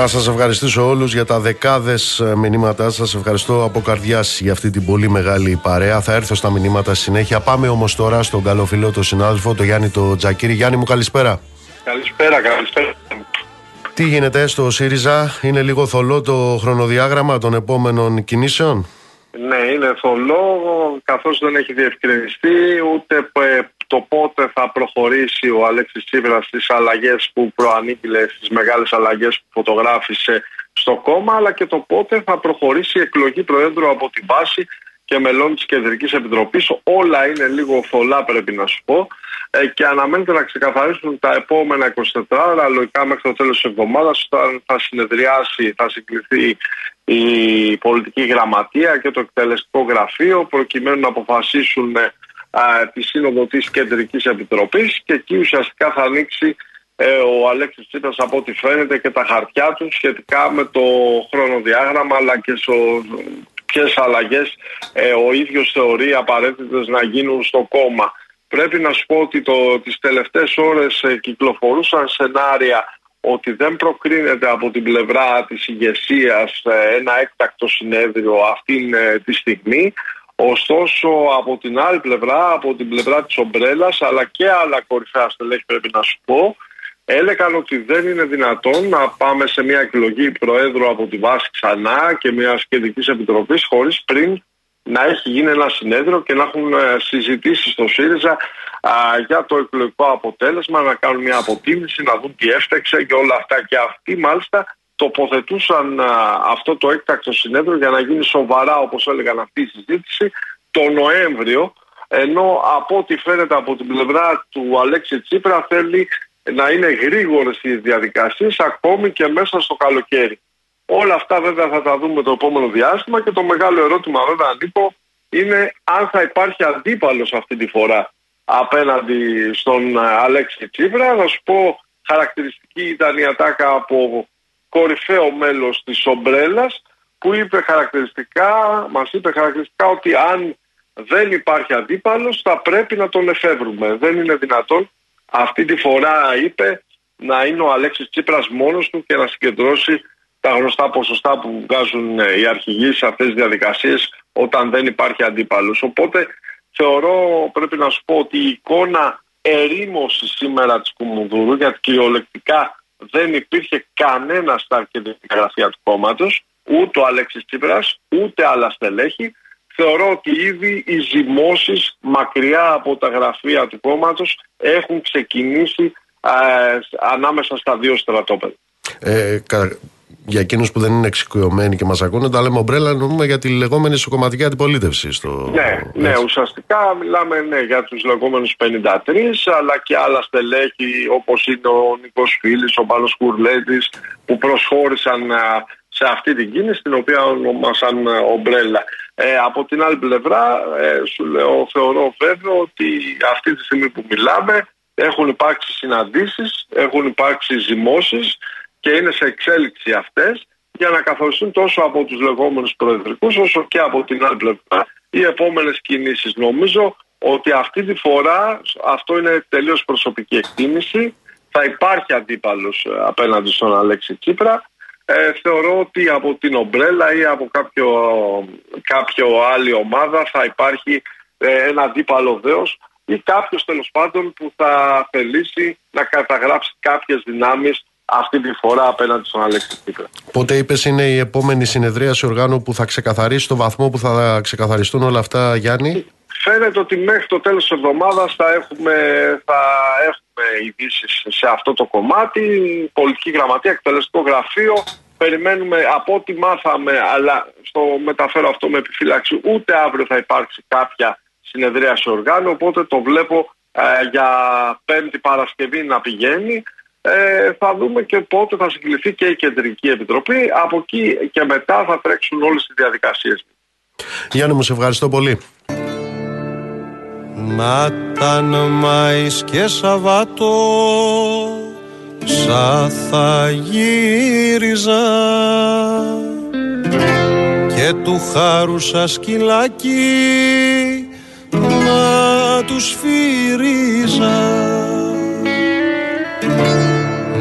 S2: Να σας ευχαριστήσω όλους για τα δεκάδες ε, μηνύματά σας. Ευχαριστώ από καρδιάς για αυτή την πολύ μεγάλη παρέα. Θα έρθω στα μηνύματα συνέχεια. Πάμε όμως τώρα στον καλό φίλο, τον συνάδελφο, τον Γιάννη το Τζακίρι. Γιάννη μου καλησπέρα.
S11: Καλησπέρα, καλησπέρα.
S2: Τι γίνεται στο ΣΥΡΙΖΑ, είναι λίγο θολό το χρονοδιάγραμμα των επόμενων κινήσεων;
S11: Ναι, είναι θολό, καθώς δεν έχει διευκρινιστεί ούτε το πότε θα προχωρήσει ο Αλέξης Τσίπρας στις αλλαγές που προανήγγειλε, στις μεγάλες αλλαγές που φωτογράφησε στο κόμμα, αλλά και το πότε θα προχωρήσει η εκλογή Προέδρου από την βάση και μελών της Κεντρικής Επιτροπής. Όλα είναι λίγο θολά πρέπει να σου πω ε, και αναμένεται να ξεκαθαρίσουν τα επόμενα 24 ώρα, λογικά μέχρι το τέλος της εβδομάδας όταν θα συνεδριάσει, θα συγκληθεί η πολιτική γραμματεία και το εκτελεστικό γραφείο προκειμένου να αποφασίσουν ε, της σύνοδο της Κεντρικής Επιτροπής και εκεί ουσιαστικά θα ανοίξει ε, ο Αλέξης Τσίπρας από ό,τι φαίνεται και τα χαρτιά του σχετικά με το χρονοδιάγραμμα αλλά και στο ποιες αλλαγές ε, ο ίδιος θεωρεί απαραίτητες να γίνουν στο κόμμα. Πρέπει να σου πω ότι το, τις τελευταίες ώρες ε, κυκλοφορούσαν σενάρια ότι δεν προκρίνεται από την πλευρά της ηγεσίας ε, ένα έκτακτο συνέδριο αυτήν ε, τη στιγμή. Ωστόσο από την άλλη πλευρά, από την πλευρά της ομπρέλας αλλά και άλλα κορυφαία στελέχη πρέπει να σου πω έλεγαν ότι δεν είναι δυνατόν να πάμε σε μια εκλογή προέδρου από τη βάση ξανά και μια κεντρική επιτροπή χωρίς πριν να έχει γίνει ένα συνέδριο και να έχουν ε, συζητήσει στο ΣΥΡΙΖΑ για το εκλογικό αποτέλεσμα, να κάνουν μια αποτίμηση, να δουν τι έφταξε και όλα αυτά. Και αυτοί μάλιστα τοποθετούσαν αυτό το έκτακτο συνέδριο για να γίνει σοβαρά, όπως έλεγαν αυτή η συζήτηση, το Νοέμβριο, ενώ από ό,τι φαίνεται από την πλευρά του Αλέξη Τσίπρα θέλει να είναι γρήγορες οι διαδικασίες ακόμη και μέσα στο καλοκαίρι. Όλα αυτά βέβαια θα τα δούμε το επόμενο διάστημα και το μεγάλο ερώτημα βέβαια Νίκο είναι αν θα υπάρχει αντίπαλος αυτή τη φορά απέναντι στον ε, Αλέξη Τσίπρα. Να σου πω χαρακτηριστική ήταν η ατάκα από κορυφαίο μέλος της Ομπρέλας που είπε χαρακτηριστικά, μας είπε χαρακτηριστικά ότι αν δεν υπάρχει αντίπαλος θα πρέπει να τον εφεύρουμε. Δεν είναι δυνατόν αυτή τη φορά είπε να είναι ο Αλέξης Τσίπρας μόνος του και να συγκεντρώσει τα γνωστά ποσοστά που βγάζουν ε, οι αρχηγοί σε αυτές τις διαδικασίες όταν δεν υπάρχει αντίπαλος. Οπότε θεωρώ πρέπει να σου πω ότι η εικόνα ερήμωση σήμερα της Κουμουνδούρου γιατί κυριολεκτικά δεν υπήρχε κανένα στα αρκετικά γραφεία του κόμματος ούτε ο Αλέξης Τσίπρας ούτε άλλα στελέχη θεωρώ ότι ήδη οι ζυμώσεις μακριά από τα γραφεία του κόμματος έχουν ξεκινήσει ανάμεσα στα δύο στρατόπεδα.
S2: Ε, για εκείνους που δεν είναι εξοικειωμένοι και μας ακούνε, τα λέμε ομπρέλα, εννοούμε για τη λεγόμενη σοκομματική αντιπολίτευση. Στο...
S11: Ναι, ναι, ουσιαστικά μιλάμε ναι, για τους λεγόμενους 53, αλλά και άλλα στελέχη όπως είναι ο Νικός Φίλης, ο Πάνος Κουρλέτης, που προσχώρησαν σε αυτή την κίνηση, την οποία ονομάσαν ομπρέλα. Ε, από την άλλη πλευρά, ε, σου λέω, θεωρώ βέβαιο ότι αυτή τη στιγμή που μιλάμε έχουν υπάρξει συναντήσεις, έχουν υπάρξει ζυμώσεις και είναι σε εξέλιξη αυτές για να καθοριστούν τόσο από τους λεγόμενους προεδρικούς όσο και από την άλλη πλευρά οι επόμενες κινήσεις. Νομίζω ότι αυτή τη φορά, αυτό είναι τελείως προσωπική εκτίμηση, θα υπάρχει αντίπαλος ε, απέναντι στον Αλέξη Τσίπρα. Ε, θεωρώ ότι από την Ομπρέλα ή από κάποιο, κάποιο άλλη ομάδα θα υπάρχει ε, ένα αντίπαλο δέος ή κάποιος τέλος πάντων που θα θελήσει να καταγράψει κάποιες δυνάμεις αυτή τη φορά απέναντι στον Αλέξη Τσίπρα.
S2: Πότε είπες είναι η επόμενη συνεδρίαση οργάνου που θα ξεκαθαρίσει το βαθμό που θα ξεκαθαριστούν όλα αυτά, Γιάννη;
S11: Φαίνεται ότι μέχρι το τέλος της εβδομάδας θα έχουμε, θα έχουμε ειδήσεις σε αυτό το κομμάτι, πολιτική γραμματεία, εκτελεστικό γραφείο. Περιμένουμε από ό,τι μάθαμε, αλλά στο μεταφέρω αυτό με επιφύλαξη, ούτε αύριο θα υπάρξει κάποια συνεδρίαση οργάνου, οπότε το βλέπω ε, για πέμπτη Παρασκευή να πηγαίνει. Ε, θα δούμε και πότε θα συγκληθεί και η Κεντρική Επιτροπή. Από εκεί και μετά θα τρέξουν όλες οι διαδικασίες.
S2: Γιάννη μου, σε ευχαριστώ πολύ.
S12: Νάταν Μάης και Σαββάτο Σα θα γύριζα και του χάρου σα σκυλάκι να τους φύριζα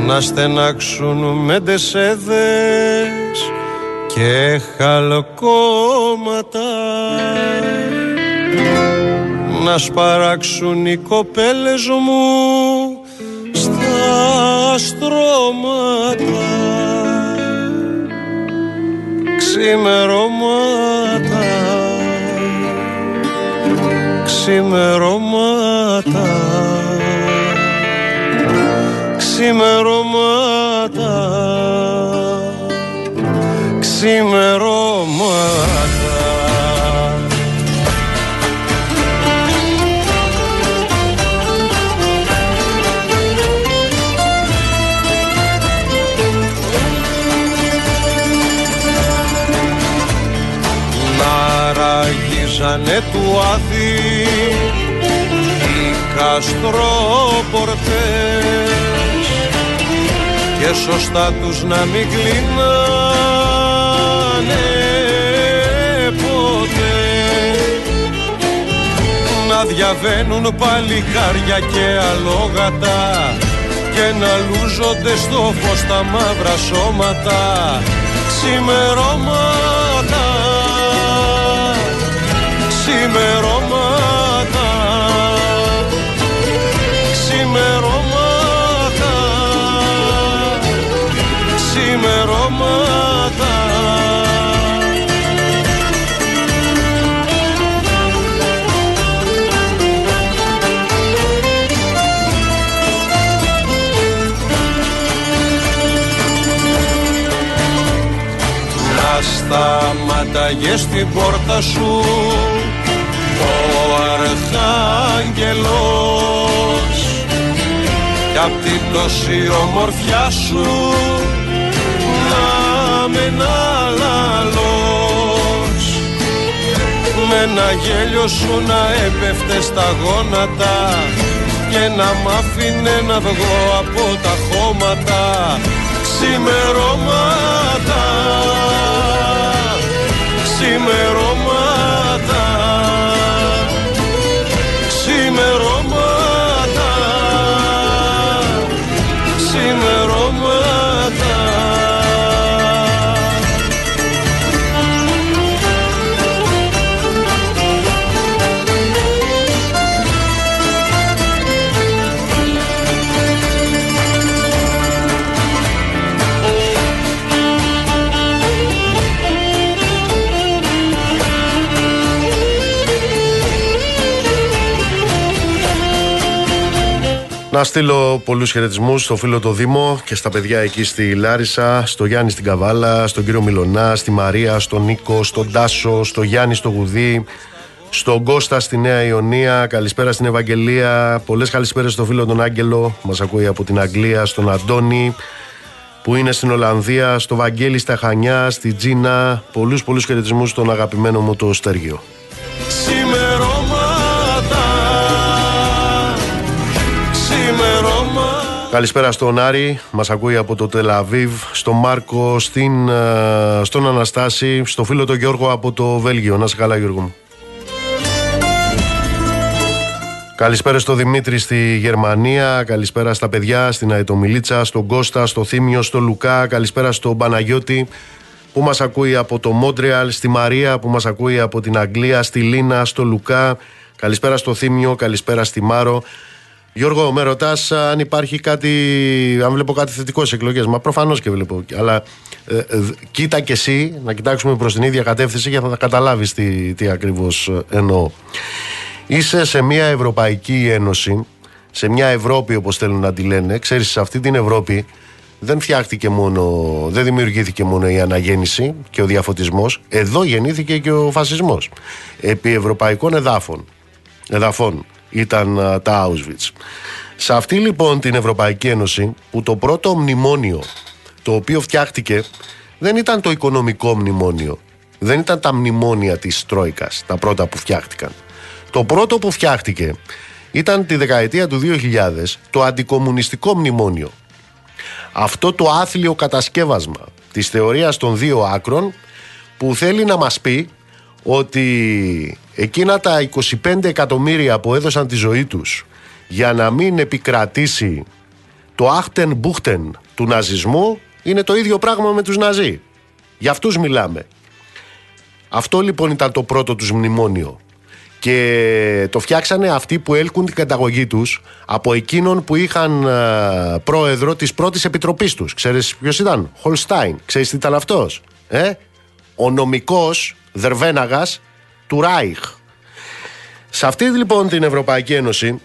S12: να στενάξουν με τεσέδες και χαλκόματα να σπαράξουν οι κοπέλες μου στα στρώματα. Ξημερώματα. Ξημερώματα ξημερώματα ξημερώματα
S4: Να ραγίζανε του Άθη οι καστρόπορτες και σωστά τους να μην κλείνανε ποτέ. Να διαβαίνουν παλικάρια και αλόγατα και να λούζονται στο φως τα μαύρα σώματα ξημερώματα. Ξημερώματα σταματάγε στην πόρτα σου. Ο Αρχάγγελος κι απ' την τόση ομορφιά σου να με λαλός με ένα γέλιο σου να έπεφτε στα γόνατα και να μ' άφηνε να βγω από τα χώματα. Ξημερώματα ξημερώματα. Ξημερώματα
S2: Να στείλω πολλούς χαιρετισμούς στο φίλο το Δήμο και στα παιδιά εκεί στη Λάρισα, στο Γιάννη στην Καβάλα, στον κύριο Μιλονά, στη Μαρία, στον Νίκο, στον Τάσο, στο Γιάννη στο Γουδί, στον Κώστα στη Νέα Ιωνία, καλησπέρα στην Ευαγγελία, πολλές καλησπέρες στο φίλο τον Άγγελο, μας ακούει από την Αγγλία, στον Αντώνη, που είναι στην Ολλανδία, στο Βαγγέλη στα Χανιά, στη Τζίνα, πολλούς πολλούς χαιρετισμούς στον αγαπημένο μου το Στέργιο. Καλησπέρα στον Άρη, μας ακούει από το Τελαβίβ, στον Μάρκο, στην, ε, στον Αναστάση, στο φίλο τον Γιώργο από το Βέλγιο. Να είσαι καλά Γιώργο μου. Καλησπέρα στο Δημήτρη στη Γερμανία, καλησπέρα στα παιδιά, στην Αετομιλίτσα, στον Κώστα, στο Θήμιο, στο Λουκά, καλησπέρα στον Παναγιώτη που μας ακούει από το Μόντρεαλ, στη Μαρία που μας ακούει από την Αγγλία, στη Λίνα, στο Λουκά, καλησπέρα στο Θήμιο, καλησπέρα στη Μάρο. Γιώργο, με ρωτάς αν υπάρχει κάτι, αν βλέπω κάτι θετικό στις εκλογές. Μα προφανώς και βλέπω. Αλλά ε, ε, κοίτα και εσύ, να κοιτάξουμε προς την ίδια κατεύθυνση και θα καταλάβεις τι, τι ακριβώς εννοώ. Είσαι σε μια Ευρωπαϊκή Ένωση, σε μια Ευρώπη όπως θέλουν να τη λένε. Ξέρεις, σε αυτή την Ευρώπη δεν φτιάχτηκε μόνο, δεν δημιουργήθηκε μόνο η αναγέννηση και ο διαφωτισμός. Εδώ γεννήθηκε και ο φασισμός. Επί ευρωπαϊκών εδάφων. Εδαφών ήταν α, τα Auschwitz. Σε αυτή λοιπόν την Ευρωπαϊκή Ένωση που το πρώτο μνημόνιο το οποίο φτιάχτηκε δεν ήταν το οικονομικό μνημόνιο. Δεν ήταν τα μνημόνια της Τρόικας, τα πρώτα που φτιάχτηκαν. Το πρώτο που φτιάχτηκε ήταν τη δεκαετία του 2000 το αντικομουνιστικό μνημόνιο. Αυτό το άθλιο κατασκεύασμα της θεωρίας των δύο άκρων που θέλει να μας πει ότι εκείνα τα 25 εκατομμύρια που έδωσαν τη ζωή τους για να μην επικρατήσει το άχτεν μπούχτεν του ναζισμού είναι το ίδιο πράγμα με τους ναζί. Για αυτούς μιλάμε. Αυτό λοιπόν ήταν το πρώτο τους μνημόνιο. Και το φτιάξανε αυτοί που έλκουν την καταγωγή τους από εκείνον που είχαν ε, πρόεδρο της πρώτης επιτροπής τους. Ξέρεις ποιος ήταν; Χολστάιν. Ξέρεις τι ήταν αυτός; Ε; Ο νομικός Δερβέναγας του Ράιχ. Σε αυτή λοιπόν την Ευρωπαϊκή Ένωση,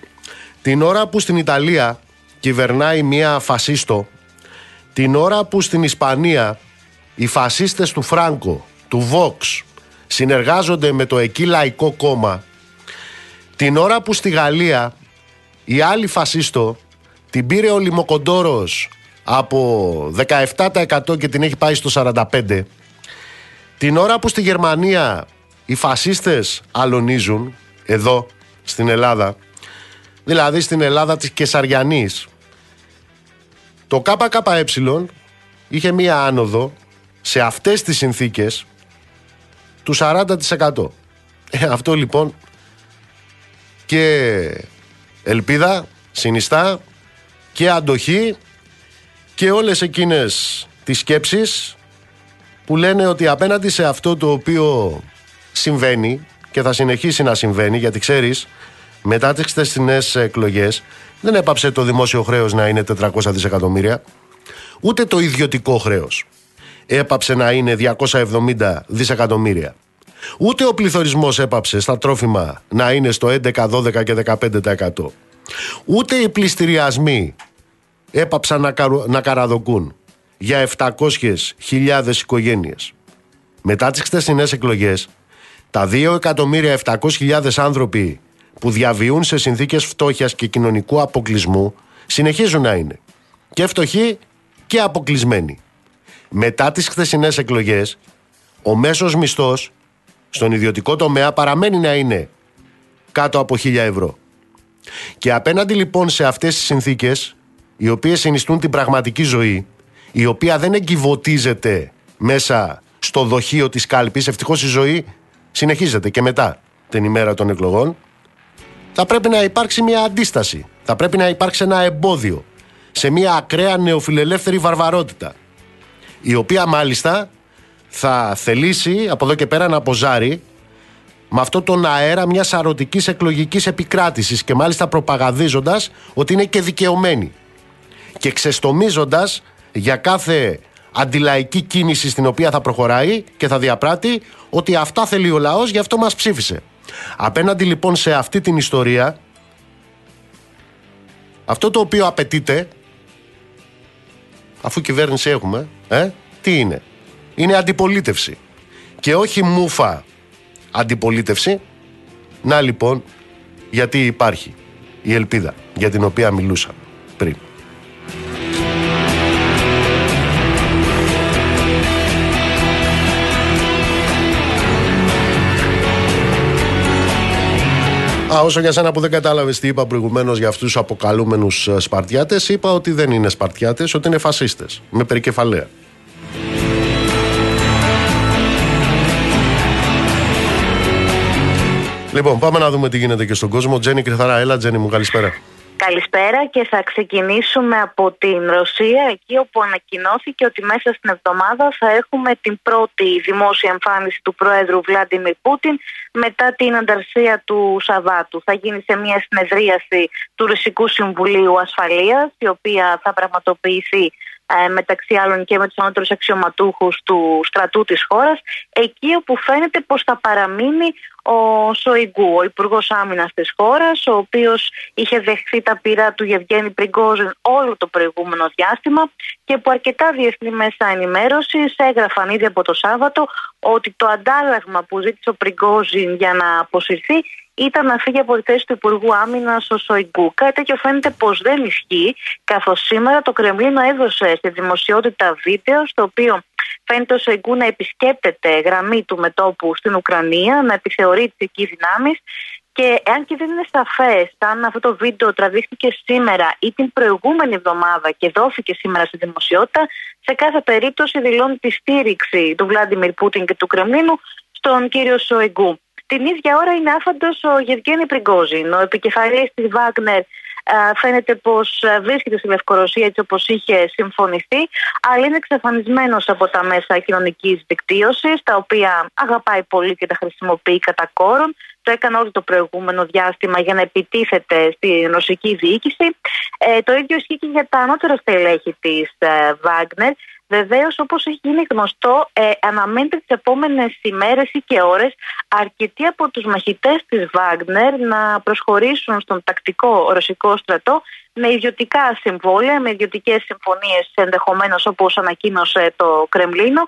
S2: την ώρα που στην Ιταλία κυβερνάει μία φασίστο, την ώρα που στην Ισπανία οι φασίστες του Φράγκο, του Βόξ, συνεργάζονται με το εκεί λαϊκό κόμμα, την ώρα που στη Γαλλία η άλλη φασίστο την πήρε ο Λιμοκοντόρος από 17% και την έχει πάει στο 45%, την ώρα που στη Γερμανία οι φασίστες αλωνίζουν εδώ στην Ελλάδα, δηλαδή στην Ελλάδα της Κεσαριανής, το ΚΚΕ είχε μία άνοδο σε αυτές τις συνθήκες του 40%. Ε, αυτό λοιπόν και ελπίδα, συνιστά και αντοχή και όλες εκείνες τις σκέψεις που λένε ότι απέναντι σε αυτό το οποίο συμβαίνει και θα συνεχίσει να συμβαίνει γιατί ξέρεις μετά τις χθεσινές εκλογές δεν έπαψε το δημόσιο χρέος να είναι 400 δισεκατομμύρια ούτε το ιδιωτικό χρέος έπαψε να είναι 270 δισεκατομμύρια. Ούτε ο πληθωρισμός έπαψε στα τρόφιμα να είναι στο 11, 12 και 15% ούτε οι πληστηριασμοί έπαψαν να, καρου, να καραδοκούν για 700.000 οικογένειες. Μετά τις χτεσινές εκλογές, τα 2.700.000 άνθρωποι που διαβιούν σε συνθήκες φτώχειας και κοινωνικού αποκλεισμού συνεχίζουν να είναι και φτωχοί και αποκλεισμένοι. Μετά τις χθεσινές εκλογές, ο μέσος μισθός στον ιδιωτικό τομέα παραμένει να είναι κάτω από 1.000 ευρώ. Και απέναντι λοιπόν σε αυτές τις συνθήκες, οι οποίες συνιστούν την πραγματική ζωή, η οποία δεν εγκυβωτίζεται μέσα στο δοχείο της κάλπης, ευτυχώς η ζωή συνεχίζεται και μετά την ημέρα των εκλογών, θα πρέπει να υπάρξει μια αντίσταση. Θα πρέπει να υπάρξει ένα εμπόδιο σε μια ακραία νεοφιλελεύθερη βαρβαρότητα, η οποία μάλιστα θα θελήσει από εδώ και πέρα να αποζάρει με αυτό τον αέρα μιας αρωτικής εκλογικής επικράτησης και μάλιστα προπαγαδίζοντα ότι είναι και δικαιωμένη. Και ξεστομίζοντας για κάθε αντιλαϊκή κίνηση στην οποία θα προχωράει και θα διαπράττει ότι αυτά θέλει ο λαός, γι' αυτό μας ψήφισε. Απέναντι λοιπόν σε αυτή την ιστορία, αυτό το οποίο απαιτείται, αφού κυβέρνηση έχουμε, ε, τι είναι; Είναι αντιπολίτευση. Και όχι μούφα αντιπολίτευση. Να λοιπόν, γιατί υπάρχει η ελπίδα για την οποία μιλούσα πριν. Α, όσο για σένα που δεν κατάλαβες τι είπα προηγουμένως για αυτούς τους αποκαλούμενους ε, Σπαρτιάτες, είπα ότι δεν είναι Σπαρτιάτες, ότι είναι φασίστες. Με περικεφαλαία. Λοιπόν, πάμε να δούμε τι γίνεται και στον κόσμο. Τζένι Κρυθαρά, έλα, Τζένι μου, καλησπέρα.
S13: Καλησπέρα και θα ξεκινήσουμε από την Ρωσία, εκεί όπου ανακοινώθηκε ότι μέσα στην εβδομάδα θα έχουμε την πρώτη δημόσια εμφάνιση του Πρόεδρου Βλάντιμιρ Πούτιν μετά την ανταρσία του Σαββάτου. Θα γίνει σε μια συνεδρίαση του Ρωσικού Συμβουλίου Ασφαλείας, η οποία θα πραγματοποιηθεί ε, μεταξύ άλλων και με τους ανώτερους αξιωματούχους του στρατού της χώρας, εκεί όπου φαίνεται πως θα παραμείνει ο Σοϊγκού, ο Υπουργός Άμυνας της χώρας, ο οποίος είχε δεχθεί τα πειρά του Γευγέννη Πριγκόζεν όλο το προηγούμενο διάστημα και που αρκετά διεθνή μέσα ενημέρωσης έγραφαν ήδη από το Σάββατο ότι το αντάλλαγμα που ζήτησε ο Πριγκόζιν για να αποσυρθεί ήταν να φύγει από τη θέση του Υπουργού Άμυνας ο Σοϊγκού. Κάτι τέτοιο φαίνεται πως δεν ισχύει, καθώς σήμερα το Κρεμλίνο έδωσε στη δημοσιότητα βίντεο, στο οποίο φαίνεται ο Σοϊγκού να επισκέπτεται γραμμή του μετόπου στην Ουκρανία, να επιθεωρεί τις εκεί δυνάμεις. Και αν και δεν είναι σαφές αν αυτό το βίντεο τραβήχθηκε σήμερα ή την προηγούμενη εβδομάδα και δόθηκε σήμερα στη δημοσιότητα, σε κάθε περίπτωση δηλώνει τη στήριξη του Βλάντιμιρ Πούτιν και του Κρεμλίνου στον κύριο Σοϊγκού. Την ίδια ώρα είναι άφαντος ο Γευγέννη Πριγκόζιν, ο επικεφαλής της Βάγνερ φαίνεται πως βρίσκεται στη Λευκορωσία έτσι όπως είχε συμφωνηθεί, αλλά είναι εξαφανισμένος από τα μέσα κοινωνικής δικτύωσης, τα οποία αγαπάει πολύ και τα χρησιμοποιεί κατά κόρον. Το έκανε όλο το προηγούμενο διάστημα για να επιτίθεται στη ρωσική διοίκηση. Ε, το ίδιο ισχύει και για τα ανώτερα στελέχη της ε, Βάγνερ, Βεβαίως, όπως έχει γίνει γνωστό, ε, αναμένεται τις επόμενες ημέρες ή και ώρες αρκετοί από τους μαχητές της Βάγνερ να προσχωρήσουν στον τακτικό ρωσικό στρατό με ιδιωτικά συμβόλαια, με ιδιωτικές συμφωνίες ενδεχομένως όπως ανακοίνωσε το Κρεμλίνο.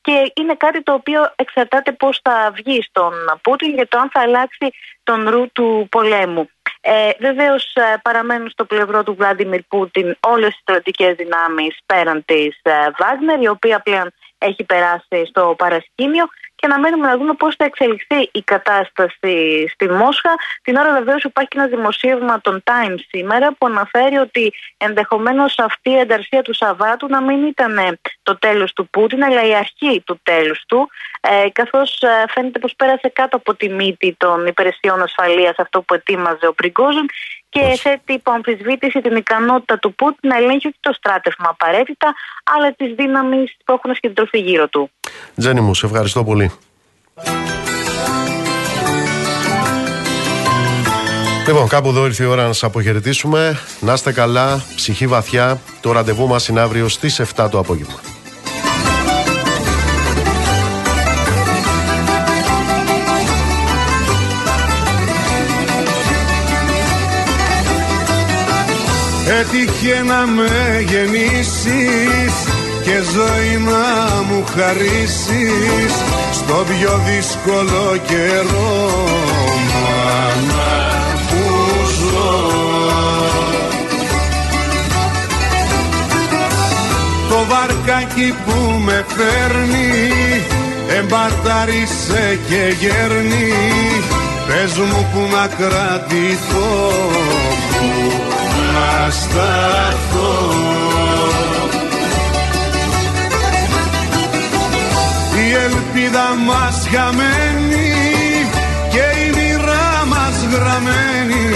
S13: Και είναι κάτι το οποίο εξαρτάται πώς θα βγει στον Πούτιν για το αν θα αλλάξει τον ρου του πολέμου. Ε, Βεβαίως ε, παραμένουν στο πλευρό του Βλάντιμιρ Πούτιν όλες οι στρατιωτικέ δυνάμεις πέραν της ε, Βάγνερ, η οποία πλέον έχει περάσει στο παρασκήνιο και να μένουμε να δούμε πώς θα εξελιχθεί η κατάσταση στη Μόσχα. Την ώρα βεβαίως υπάρχει ένα δημοσίευμα των Times σήμερα που αναφέρει ότι ενδεχομένως αυτή η ενταρσία του Σαββάτου να μην ήταν το τέλος του Πούτιν αλλά η αρχή του τέλους του ε, καθώς ε, φαίνεται πως πέρασε κάτω από τη μύτη των υπηρεσιών ασφαλείας αυτό που ετοίμαζε ο Πριγκόζεν και θέτει υπό αμφισβήτηση την ικανότητα του Πούτιν να ελέγχει όχι το στράτευμα απαραίτητα, αλλά τις δύναμεις που έχουν συγκεντρωθεί γύρω του.
S2: Τζένι μου, σε ευχαριστώ πολύ. Λοιπόν, κάπου εδώ ήρθε η ώρα να σας αποχαιρετήσουμε. Να είστε καλά, ψυχή βαθιά. Το ραντεβού μας είναι αύριο στις 7 το απόγευμα.
S12: Έτυχε να με γεννήσεις και ζωή να μου χαρίσεις στο πιο δύσκολο καιρό μάνα που ζω. Το βαρκάκι που με φέρνει εμπαρτάρισε και γέρνει. Πες μου που να κρατηθώ να σταθώ Η ελπίδα μας χαμένη και η μοίρα μας γραμμένη.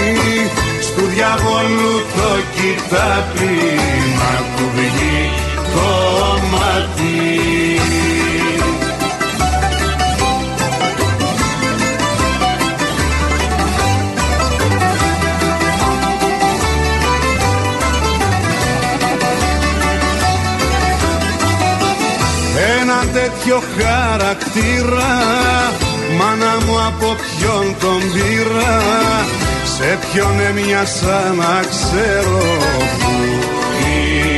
S12: Στου διαβόλου το κοιτάπι να του βγει το μάτι τέτοιο χαρακτήρα. Μάνα μου από ποιον τον πήρα Σε ποιον έμοιασα να ξέρω; Που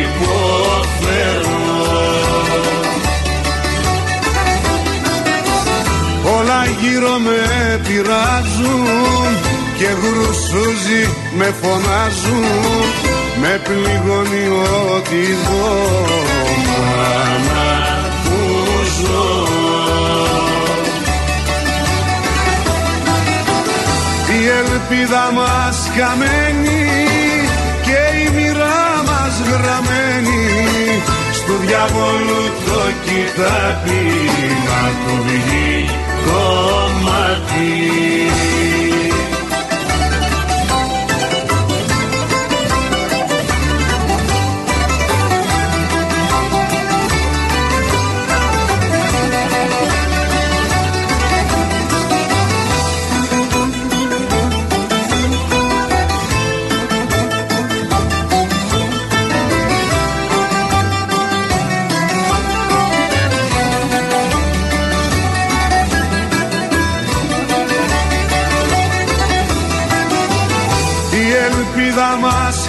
S12: υποφέρω. Όλα γύρω με πειράζουν και γρουσούζι με φωνάζουν. Με πληγώνει ό,τι δω μάνα η ελπίδα μας χαμένη και η μοίρα μας γραμμένη. Στου διαβόλου το κοιτάπι να του βγει το μάτι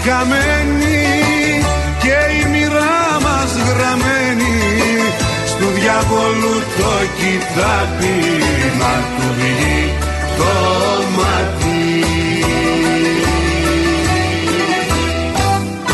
S12: χαμένη και η μοίρα μας γραμμένη. Στου διαβολού το κοιτάπι να του βγει το μάτι